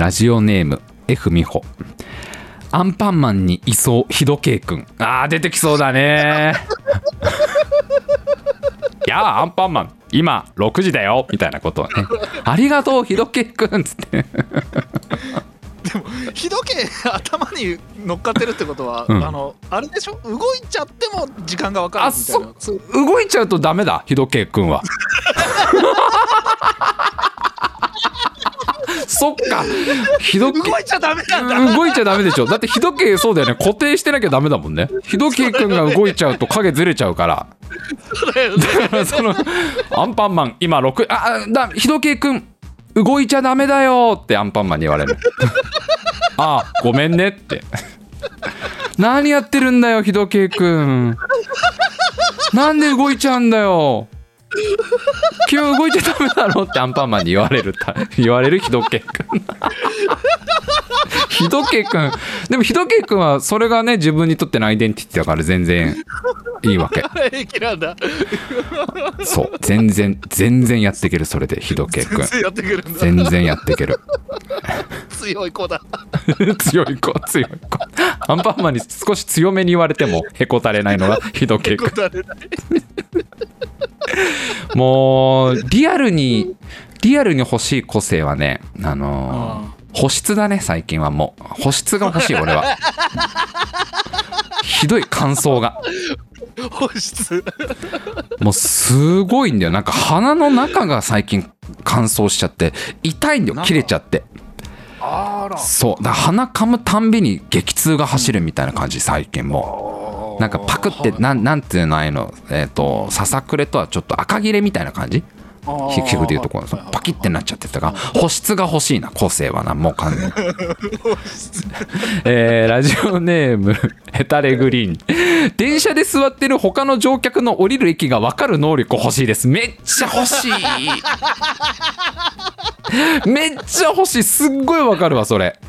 ラジオネーム F 美穂。アンパンマンにいそうひどけいくんあー出てきそうだね。[laughs] やあアンパンマン。今6時だよ。みたいなことをね。ありがとうひどけいくんっつってひどけ頭に乗っかってるってことは、うん。あのあれでしょ？動いちゃっても時間が分かるみたいなあそう動いちゃうとダメだひどけいくんは [laughs] [laughs] そっか。ひどけ。動いちゃダメなんだ。動いちゃダメでしょ。だって日時計そうだよね。固定してなきゃダメだもんね。日時計くんが動いちゃうと影ずれちゃうから。そうだよね。だからそのアンパンマン今6ああだ日時計くん動いちゃダメだよ。ってアンパンマンに言われる [laughs] ああごめんね。って。何やってるんだよひどけいくんなんで動いちゃうんだよ今日動いちゃダメだろってアンパンマンに言われるた [laughs] 言われるひどけいくんひどけいくん。でもひどけいくんはそれがね自分にとってのアイデンティティだから全然いいわけ。[laughs] 平気なんだ。そう。全然全然やっていけるそれでひどけいくん。全然やってくるんだ。全然やっていける。強い子だ。[laughs] 強い子強い子。アンパンマンに少し強めに言われてもへこたれないのがひどけいくん。もうリアルにリアルに欲しい個性はねあのー保湿だね最近はもう。保湿が欲しい俺は。[laughs] ひどい乾燥が。保湿。もうすごいんだよ。なんか鼻の中が最近乾燥しちゃって痛いんだよ切れちゃって。あら。そう。だ鼻噛むたんびに激痛が走るみたいな感じ最近もう。なんかパクってなんなんていうのああいうの。えっ、とささくれとはちょっと赤切れみたいな感じ皮膚でいうところそのパキってなっちゃってたから保湿が欲しいな個性はなもう完全に。[laughs] えーラジオネームヘタレグリーン。電車で座ってる他の乗客の降りる駅が分かる能力欲しいです。めっちゃ欲しい。[laughs] めっちゃ欲しい。すっごい分かるわそれ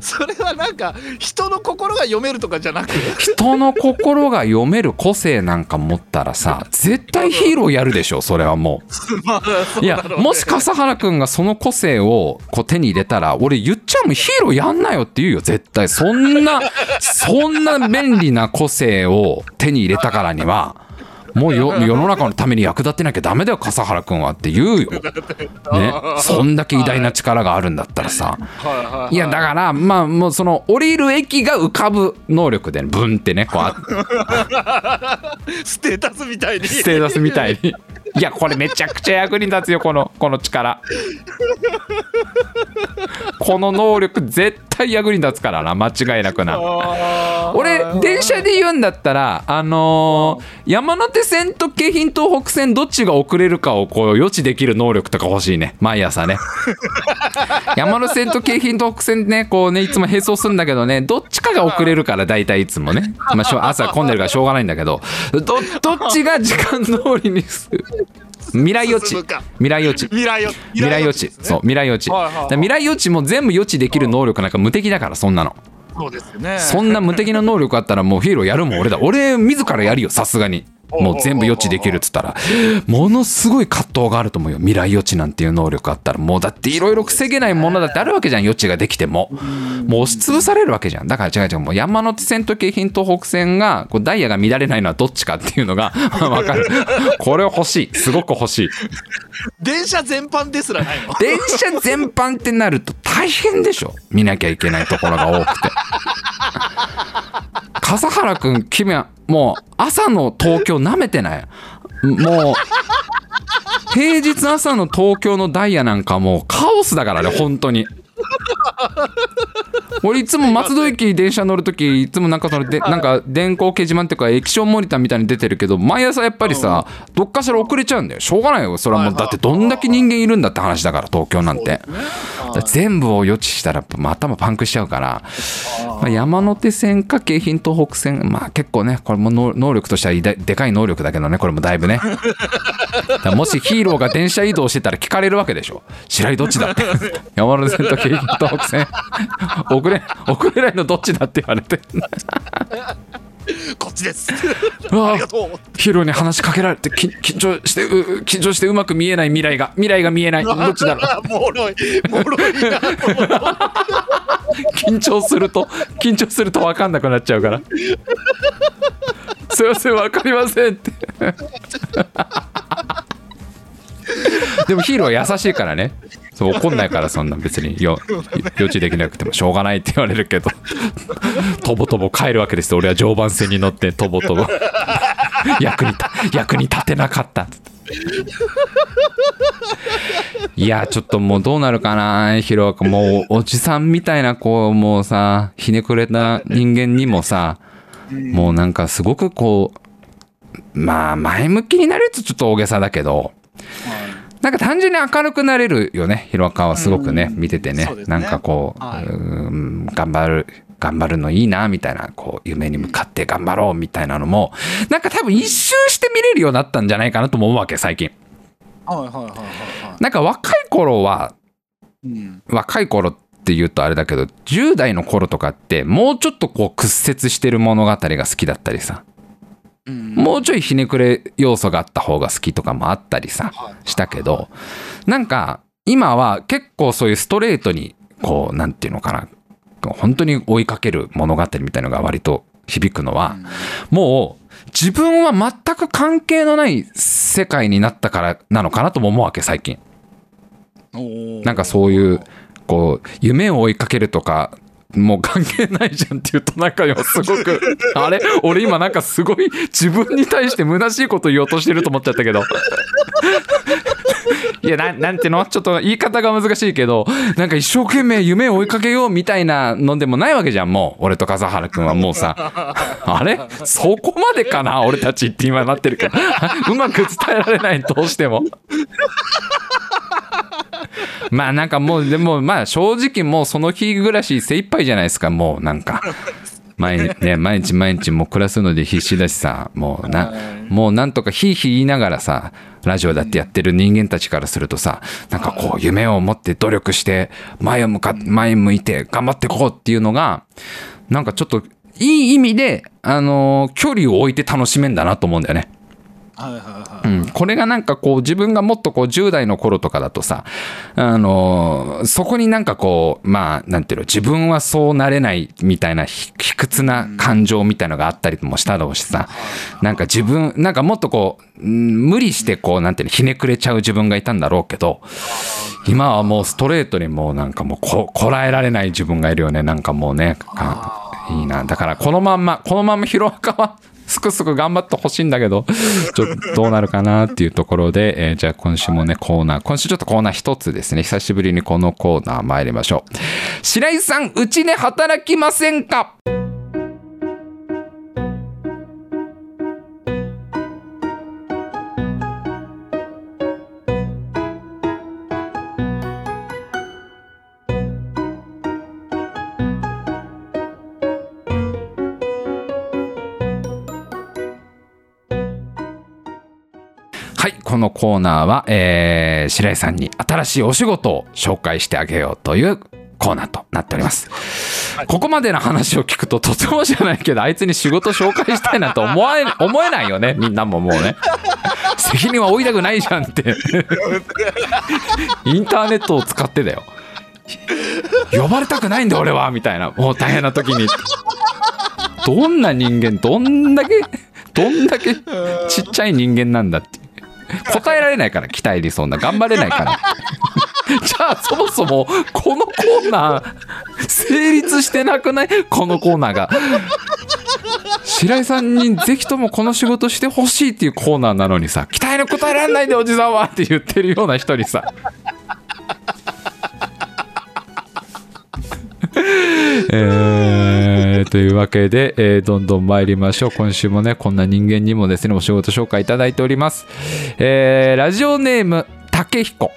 それはなんか人の心が読めるとかじゃなく？人の心が読める個性なんか持ったらさ絶対ヒーローやるでしょそれはも [laughs] まあそうういやもし笠原君がその個性をこう手に入れたら俺言っちゃうもんヒーローやんなよって言うよ絶対。そんなそんな便利な個性を手に入れたからにはもうよ世の中のために役立ってなきゃダメだよ笠原君はって言うよ。[laughs] ね、そんだけ偉大な力があるんだったらさ。はいやだからまあもうその降りる駅が浮かぶ能力でブンってねこうあ [laughs] ステータスみたいに。ステータスみたいにいやこれめちゃくちゃ役に立つよこのこの力。この能力絶対役に立つからな間違いなくな。俺電車で言うんだったらあのー山手線と京浜東北線どっちが遅れるかをこう予知できる能力とか欲しいね。毎朝ね。[laughs] 山手線と京浜東北線ねこうねいつも並走するんだけどねどっちかが遅れるから大体いつもね、まあ朝混んでるからしょうがないんだけどどどっちが時間通りにする未来予知。未来予知。未来よ未来予知。そう未来予知、未来予知も全部予知できる能力なんか無敵だからそんなの。そうですよね。そんな無敵な能力あったらもうヒーローやるもん俺だ。俺自らやるよさすがにもう全部予知できるっつったらものすごい葛藤があると思うよ。未来予知なんていう能力あったら。もうだっていろいろ防げないものだってあるわけじゃん。予知ができても。もう押しつぶされるわけじゃん。だから違う違う。もう山手線と京浜東北線がこうダイヤが乱れないのはどっちかっていうのが [laughs] 分かる。これ欲しい。すごく欲しい。電車全般ですらないの？電車全般ってなると大変でしょ。見なきゃいけないところが多くて [laughs] 笠原君君はもう朝の東京なめてない？もう平日朝の東京のダイヤなんかもうカオスだからね本当に。[laughs] 俺いつも松戸駅電車乗るときいつもなんかそのでなんか電光掲示板っていうか液晶モニターみたいに出てるけど毎朝やっぱりさどっかしら遅れちゃうんだよ。しょうがないよそれはもう。だってどんだけ人間いるんだって話だから東京なんて。全部を予知したらまあ頭パンクしちゃうから、まあ、山手線か京浜東北線まあ結構ねこれも能能力としてはでかい能力だけどねこれもだいぶね。[laughs] もしヒーローが電車移動してたら聞かれるわけでしょ。白井どっちだって。[laughs] 山手線と京浜東北線遅れ遅れないのどっちだって言われて。こっちです。ありがとう。ヒーローに話しかけられてき緊張してう緊張してうまく見えない未来が未来が見えない。どっちだろう。うもろい。もろい。な緊張すると緊張すると分かんなくなっちゃうから。すいません分かりませんって。[laughs] でもヒーローは優しいからねそう怒んないからそんな別によ予知できなくてもしょうがないって言われるけどとぼとぼ帰るわけです。よ俺は常磐線に乗ってとぼとぼ役に役に立てなかった。っっていやちょっともうどうなるかなヒロ君もうおじさんみたいなこうもうさひねくれた人間にもさもうなんかすごくこうまあ前向きになれるとちょっと大げさだけどなんか単純に明るくなれるよね。ヒロアカはすごくね見ててね。なんかこう,、はい。うーん頑張る頑張るのいいなみたいなこう夢に向かって頑張ろうみたいなのもなんか多分一周して見れるようになったんじゃないかなとも思うわけ最近。はいはいはいはいはなんか若い頃はいうん。若い頃って言うとあれだけど10代の頃とかってもうちょっとこう屈折してる物語が好きだったりさうん。もうちょいひねくれ要素があった方が好きとかもあったりさはい。したけどなんか今は結構そういうストレートにこうなんていうのかな本当に追いかける物語みたいのが割と響くのはもう自分は全く関係のない世界になったからなのかなとも思うわけ最近。なんかそういうこう夢を追いかけるとかもう関係ないじゃんって言うとなんかよすごく [laughs] あれ？俺今なんかすごい自分に対して虚しいこと言おうとしてると思っちゃったけど。[laughs] いやななんていうの？ちょっと言い方が難しいけどなんか一生懸命夢を追いかけようみたいなのでもないわけじゃんもう。俺と笠原君はもうさ。あれ？そこまでかな？俺たちって今なってるけどうまく伝えられないどうしても。[laughs] まあなんかもうでもまあ正直もうその日暮らし精一杯じゃないですかもうなんか。[laughs] 毎,、ね、毎日毎日もう暮らすので必死だしさもうなもうなんとかひいひい言いながらさラジオだってやってる人間たちからするとさなんかこう夢を持って努力して前を向か前向いて頑張ってこうっていうのがなんかちょっといい意味であの距離を置いて楽しめんだなと思うんだよね。うん、これがなんかこう自分がもっとこう10代の頃とかだとさ、あのーそこになんかこうまあなんていうの自分はそうなれないみたいな卑屈な感情みたいのがあったりもしたろうしさなんか自分なんかもっとこう無理してこうなんていうのひねくれちゃう自分がいたんだろうけど今はもうストレートにもうなんかもうこらえられない自分がいるよねなんかもうねいいな。だからこのまんまこのまんまヒロアカはすくすく頑張ってほしいんだけど [laughs] ちょっとどうなるかなっていうところで、えーじゃあ今週もねコーナー今週ちょっとコーナー一つですね。久しぶりにこのコーナー参りましょう。白井さんうちで働きませんか？のコーナーは、えー白井さんに新しいお仕事を紹介してあげようというコーナーとなっております。ここまでの話を聞くととてもじゃないけどあいつに仕事紹介したいなと思わえ思えないよね。みんなももうね。[laughs] 責任は負いたくないじゃんって。[laughs] インターネットを使ってだよ。呼ばれたくないんだ俺はみたいな。もう大変な時に。どんな人間どんだけどんだけちっちゃい人間なんだって答えられないから期待理想な頑張れないから。[laughs] じゃあそもそもこのコーナー成立してなくない？このコーナーが。白井さんにぜひともこの仕事してほしいっていうコーナーなのにさ期待に応えられないでおじさんはって言ってるような人にさえーというわけで、えーどんどん参りましょう。今週もねこんな人間にもですねお仕事紹介いただいております、えーラジオネーム竹彦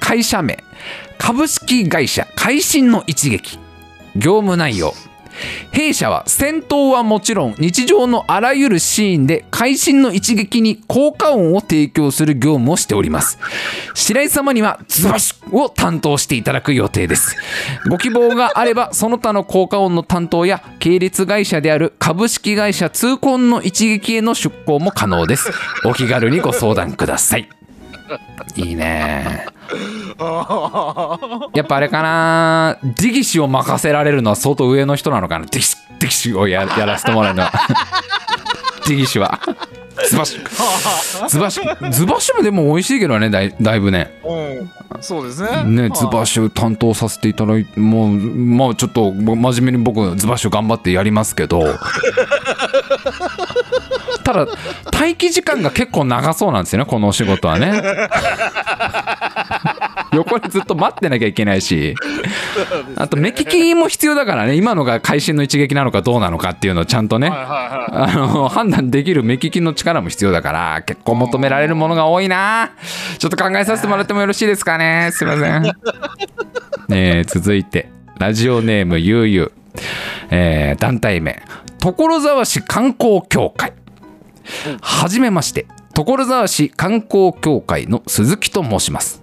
会社名。株式会社会心の一撃。業務内容。弊社は戦闘はもちろん日常のあらゆるシーンで会心の一撃に効果音を提供する業務をしております。白井様にはズバシを担当していただく予定です。ご希望があればその他の効果音の担当や系列会社である株式会社痛恨の一撃への出向も可能です。お気軽にご相談ください。いいね。[laughs] やっぱあれかな。ディギシを任せられるのは相当上の人なのかな。ディギシディギシをややらせてもらうのは。ディギシは。ズバシズバシズバシもでも美味しいけどねだいだいぶね。うん。そうですね。ねズバシ担当させていただいてもうまあちょっと真面目に僕ズバシ頑張ってやりますけど [laughs] ただ待機時間が結構長そうなんですよねこのお仕事はね。[laughs] 横にずっと待ってなきゃいけないし。あと目利きも必要だからね今のが会心の一撃なのかどうなのかっていうのをちゃんとねあの判断できる目利きの力も必要だから結構求められるものが多いな。ちょっと考えさせてもらってもよろしいですかね。すいません。[laughs] ねえ続いてラジオネームゆうゆう。えー団体名。所沢市観光協会はじめまして所沢市観光協会の鈴木と申します。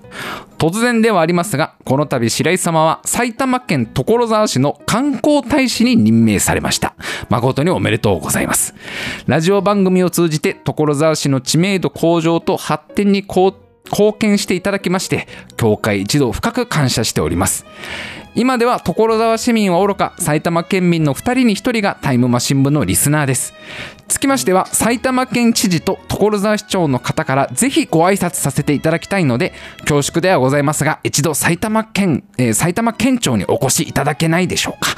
突然ではありますがこの度白井様は埼玉県所沢市の観光大使に任命されました。誠におめでとうございます。ラジオ番組を通じて所沢市の知名度向上と発展に貢献していただきまして協会一同深く感謝しております。今では所沢市民はおろか埼玉県民の2人に1人がタイムマシン部のリスナーです。つきましては埼玉県知事と所沢市長の方からぜひご挨拶させていただきたいので恐縮ではございますが一度埼玉県、えー埼玉県庁にお越しいただけないでしょうか。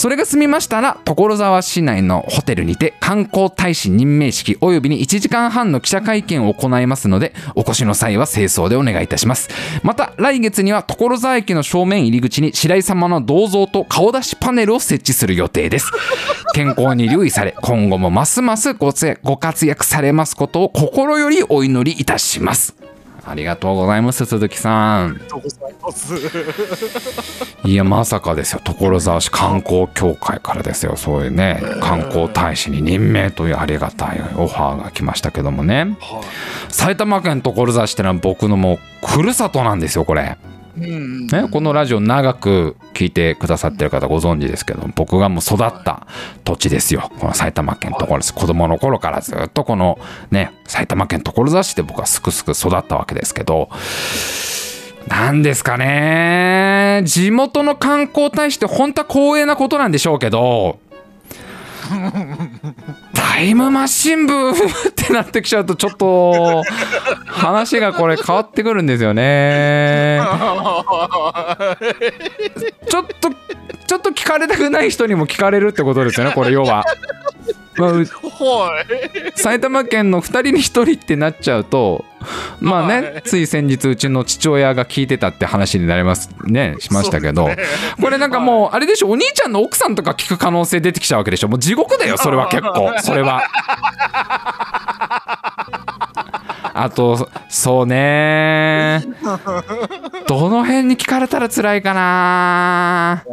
それが済みましたら所沢市内のホテルにて観光大使任命式およびに1時間半の記者会見を行いますのでお越しの際は清掃でお願いいたします。また来月には所沢駅の正面入り口に白井様の銅像と顔出しパネルを設置する予定です。[laughs] 健康に留意され今後もますますご活躍されますことを心よりお祈りいたしますありがとうございます鈴木さん。いやまさかですよ。所沢市観光協会からですよ。そういうね観光大使に任命というありがたいオファーが来ましたけどもね。はい。埼玉県所沢市ってのは僕のもうふるさとなんですよこれ、うんね、このラジオ長く聞いてくださってる方ご存知ですけど僕がもう育った土地ですよ。この埼玉県所沢市子供の頃からずっとこのね埼玉県所沢市で僕はすくすく育ったわけですけどなんですかね。地元の観光大使って本当は光栄なことなんでしょうけど。タイムマシン部 [laughs] ってなってきちゃうとちょっと話がこれ変わってくるんですよねちょっとちょっと聞かれたくない人にも聞かれるってことですよねこれ要は。まあ。埼玉県の2人に1人ってなっちゃうとまあね、はい。つい先日うちの父親が聞いてたって話になりますね。しましたけど、これなんかもうあれでしょ？お兄ちゃんの奥さんとか聞く可能性出てきちゃうわけでしょ？もう地獄だよそれは結構。それは。あとそうね。[laughs] どの辺に聞かれたら辛いかな？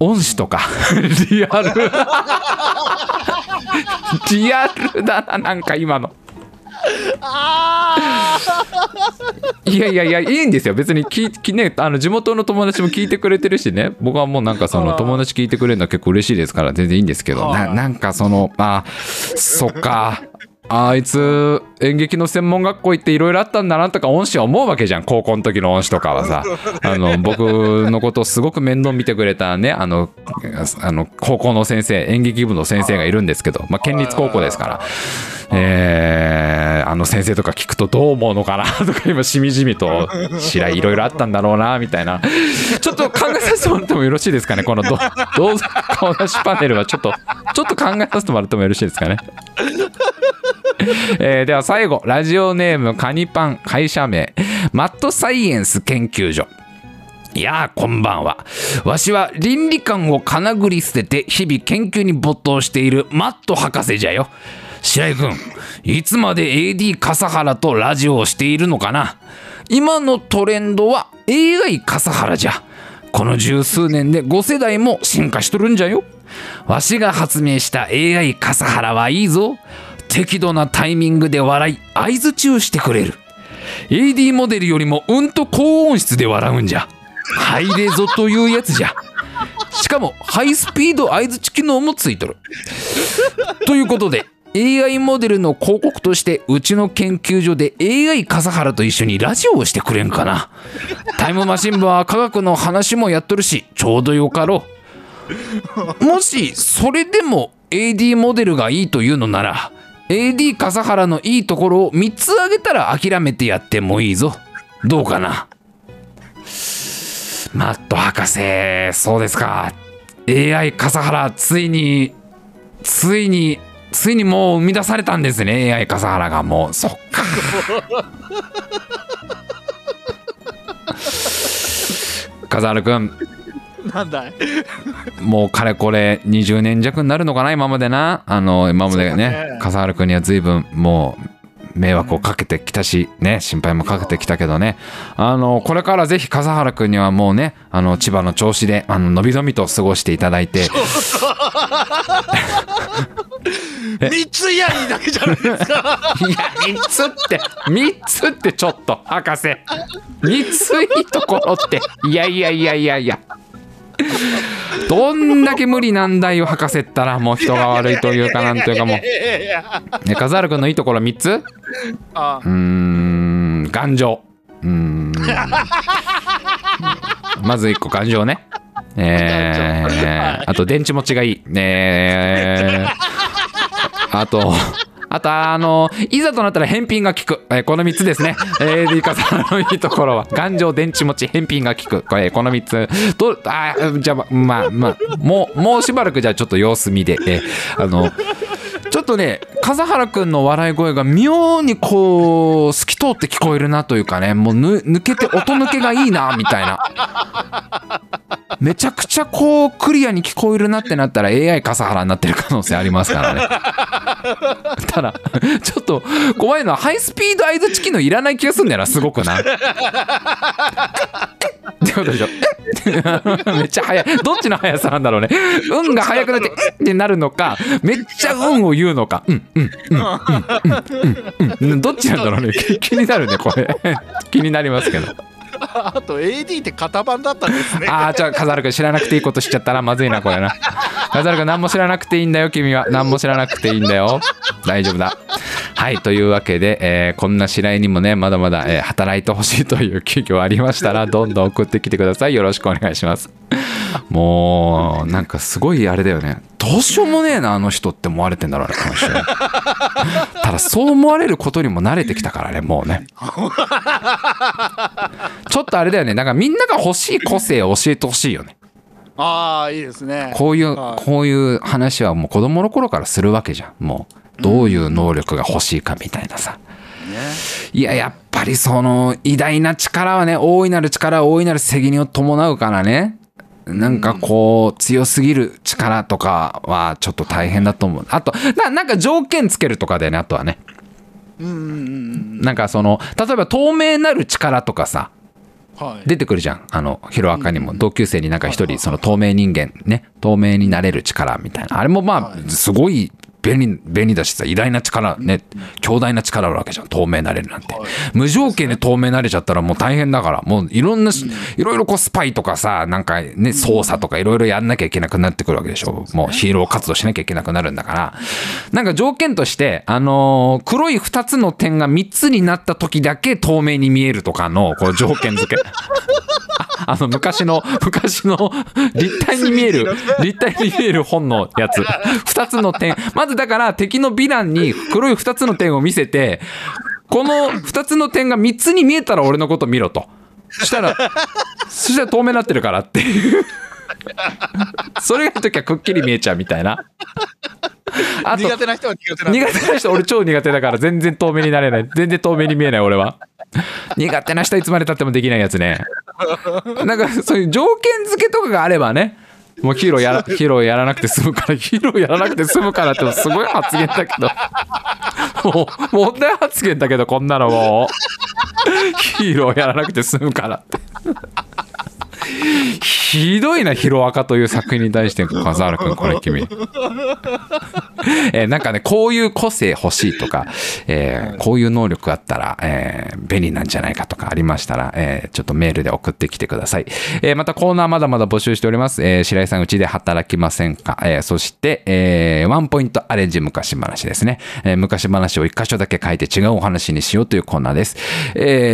恩師とか [laughs] リアル。[laughs] リアルだななんか今の。いやいやいやいいんですよ。別にきき、ね、あの地元の友達も聞いてくれてるしね。僕はもうなんかそのはい友達聞いてくれるのは結構嬉しいですから全然いいんですけど。はない。なんかそのあそっかあいつ演劇の専門学校行っていろいろあったんだなとか恩師は思うわけじゃん。高校の時の恩師とかはさ。[laughs] あの僕のことをすごく面倒見てくれたね。あのあの高校の先生演劇部の先生がいるんですけど、まあ、県立高校ですから。えーあの先生とか聞くとどう思うのかなとか今しみじみと白井いろいろあったんだろうなみたいな。ちょっと考えさせてもらってもよろしいですかねこのどどうぞ顔出しパネルは。ちょっとちょっと考えさせてもらってもよろしいですかね [laughs] えーでは最後ラジオネームカニパン会社名。マッドサイエンス研究所。いやーこんばんは。わしは倫理観をかなぐり捨てて日々研究に没頭しているマット博士じゃよ。白井君いつまで AD 笠原とラジオをしているのかな。今のトレンドは AI 笠原じゃ。この十数年で5世代も進化しとるんじゃよ。わしが発明した AI 笠原はいいぞ。適度なタイミングで笑い合図中してくれる。AD モデルよりもうんと高音質で笑うんじゃ。ハイレゾというやつじゃ。しかもハイスピード合図機能もついとる。ということで AI モデルの広告としてうちの研究所で AI 笠原と一緒にラジオをしてくれんかな。タイムマシン部は科学の話もやっとるしちょうどよかろう。もしそれでも AD モデルがいいというのなら AD 笠原のいいところを3つ挙げたら諦めてやってもいいぞ。どうかな？マット博士そうですか。AI 笠原ついについについにもう生み出されたんですね。AI 笠原がもう。そっか。[laughs] 笠原くんなんだい？もうかれこれ20年弱になるのかな今までな。あの今までねね。笠原くんには随分もう迷惑をかけてきたしね心配もかけてきたけどね。あのこれからぜひ笠原君にはもうねあの千葉の調子であののびのびと過ごしていただいて。[laughs] 三ついやいいだけじゃないですか。いや3つって3つってちょっと博士。3ついいところって。いやいやいやいやいや [laughs] どんだけ無理なんだよ博士ったらもう人が悪いというかなんというかもう。ね笠原君のいいところ3つ？あうーん頑丈。うーん。まず1個頑丈ね。えー、あと電池持ちがいい。えー、あとあとあのいざとなったら返品が効く、えーこの3つですね、[laughs] えー、で笠原のいいところは。頑丈電池持ち返品が効く。これこの3つ。どうあーじゃあまあまあもうもうしばらくじゃあちょっと様子見で、えーあのちょっとね笠原くんの笑い声が妙にこう透き通って聞こえるなというかねもう抜けて音抜けがいいなみたいな。めちゃくちゃこうクリアに聞こえるなってなったら AI 笠原になってる可能性ありますからね。ただちょっと怖いのはハイスピード合図機能いらない気がするんだよなすごくな。ことでしょ。[laughs] めっちゃ速い。どっちの速さなんだろうね。運が速くなって [laughs] えっってなるのかめっちゃ運を言うのか。うんうんうんうんうんうん。どっちなんだろうね。[laughs] 気気になるねこれ。気になりますけど。あと AD って型番だったんですね。ああじゃあ笠原君知らなくていいことしちゃったらまずいなこれな。笠原君何も知らなくていいんだよ君は。何も知らなくていいんだよ。大丈夫だはいというわけで、えーこんな白井にもねまだまだ、えー働いてほしいという企業ありましたらどんどん送ってきてください。よろしくお願いします。もうなんかすごいあれだよね。どうしようもねえなあの人って思われてんだろうねこの人。ただそう思われることにも慣れてきたからねもうね。ちょっとあれだよね。なんかみんなが欲しい個性を教えてほしいよね。ああいいですね。こういうはい。こういう話はもう子供の頃からするわけじゃんもうどういう能力が欲しいかみたいなさ。いややっぱりその偉大な力はね大いなる力は大いなる責任を伴うからね。なんかこう強すぎる力とかはちょっと大変だと思う。あとななんか条件つけるとかでねあとはね。うんなんかその例えば透明なる力とかさうんはい。出てくるじゃん。あのヒロアカにも。同級生になんか一人その透明人間ね。透明になれる力みたいな。あれもまあすごい便利便利だしさ偉大な力ね強大な力あるわけじゃん透明になれるなんて。無条件で透明になれちゃったらもう大変だからもういろんなしいろいろこうスパイとかさなんかね捜査とかいろいろやんなきゃいけなくなってくるわけでしょ。もうヒーロー活動しなきゃいけなくなるんだから。なんか条件としてあのー黒い2つの点が3つになった時だけ透明に見えるとかのこう条件付け [laughs] [laughs] あの昔の昔の立体に見える立体に見える本のやつ。2つの点。まずだから敵のヴィランに黒い2つの点を見せてこの2つの点が3つに見えたら俺のこと見ろと。そしたらそしたら透明になってるからっていう。それがの時はくっきり見えちゃうみたいなあと苦手な人は苦手なん苦手な人俺超苦手だから全然透明になれない。全然透明に見えない俺は。苦手な人いつまでたってもできないやつね。なんかそういう条件付けとかがあればねもうヒーローやらヒーローやらなくて済むからヒーローやらなくて済むからってすごい発言だけど。もう問題発言だけどこんなのもう。ヒーローやらなくて済むからってひどいなヒロアカという作品に対して笠原君これ君。えーなんかねこういう個性欲しいとか、えーこういう能力あったら、えー便利なんじゃないかとかありましたら、えーちょっとメールで送ってきてください、えーまたコーナーまだまだ募集しております、えー白井さんうちで働きませんか、えーそして、えーワンポイントアレンジ昔話ですね、えー昔話を一箇所だけ書いて違うお話にしようというコーナーです。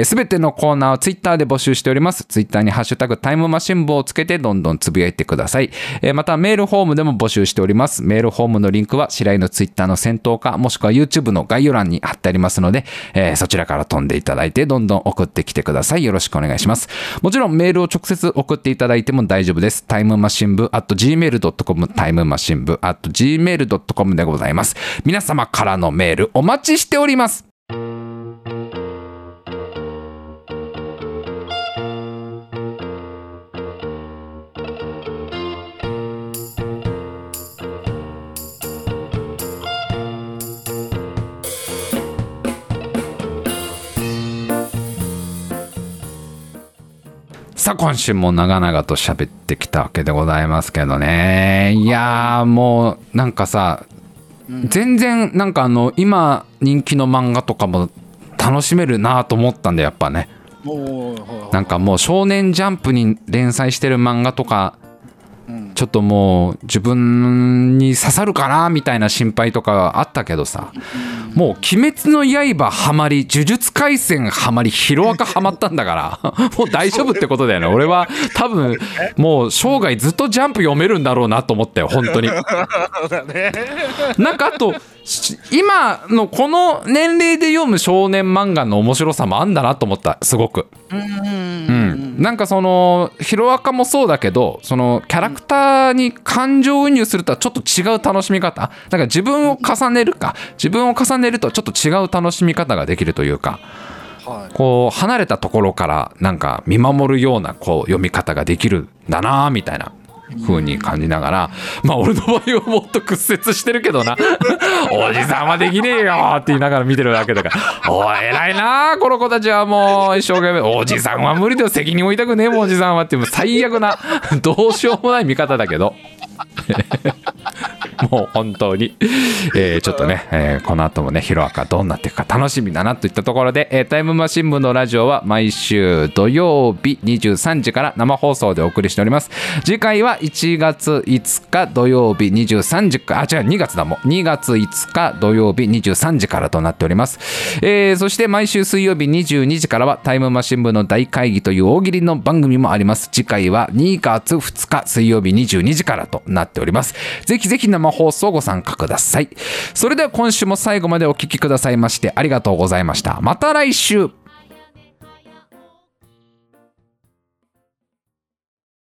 すべ、全てのコーナーはツイッターで募集しております。ツイッターにハッシュタグタイムムマシン部をつけてどんどんつぶやいてください、えまたメールフォームでも募集しております。メールフォームのリンクは白井のツイッターの先頭かもしくは YouTube の概要欄に貼ってありますので、えそちらから飛んでいただいてどんどん送ってきてください。よろしくお願いします。もちろんメールを直接送っていただいても大丈夫です。タイムマシン部 at gmail.com タイムマシン部 at gmail.com でございます。皆様からのメールお待ちしております。さあ今週も長々と喋ってきたわけでございますけどね。いやーもうなんかさ全然なんかあの今人気の漫画とかも楽しめるなと思ったんでやっぱね。なんかもう少年ジャンプに連載してる漫画とかうんちょっともう自分に刺さるかなみたいな心配とかあったけどさ。もう「鬼滅の刃」ハマり「呪術廻戦」ハマり「ヒロアカ」ハマったんだから。[laughs] もう大丈夫ってことだよね。俺は多分もう生涯ずっとジャンプ読めるんだろうなと思ったよ本当に。なんかあとし今のこの年齢で読む少年漫画の面白さもあんだなと思ったすごく。うん、なんかそのヒロアカもそうだけどそのキャラクターに感情移入するとはちょっと違う楽しみ方。なんか自分を重ねるか自分を重ねるとちょっと違う楽しみ方ができるというかはい。こう離れたところからなんか見守るようなこう読み方ができるんだなみたいな風に感じながらまあ俺の場合はもっと屈折してるけどな。[laughs] おじさんはできねえよって言いながら見てるわけだから。おい偉いなこの子たちはもう一生懸命。おじさんは無理だよ。責任負いたくねえもんおじさんはって。最悪などうしようもない見方だけど。[laughs] もう本当に、えーちょっとね、えーこの後もね、ヒロアカどうなっていくか楽しみだなといったところで、えータイムマシン部のラジオは毎週土曜日23時から生放送でお送りしております。次回は1月5日土曜日23時か、あ、違う、2月だもん。2月5日土曜日23時からとなっております。えーそして毎週水曜日22時からはタイムマシン部の大会議という大喜利の番組もあります。次回は2月2日水曜日22時からとなってております。ぜひぜひ生放送ご参加ください。それでは今週も最後までお聴きくださいましてありがとうございました。また来週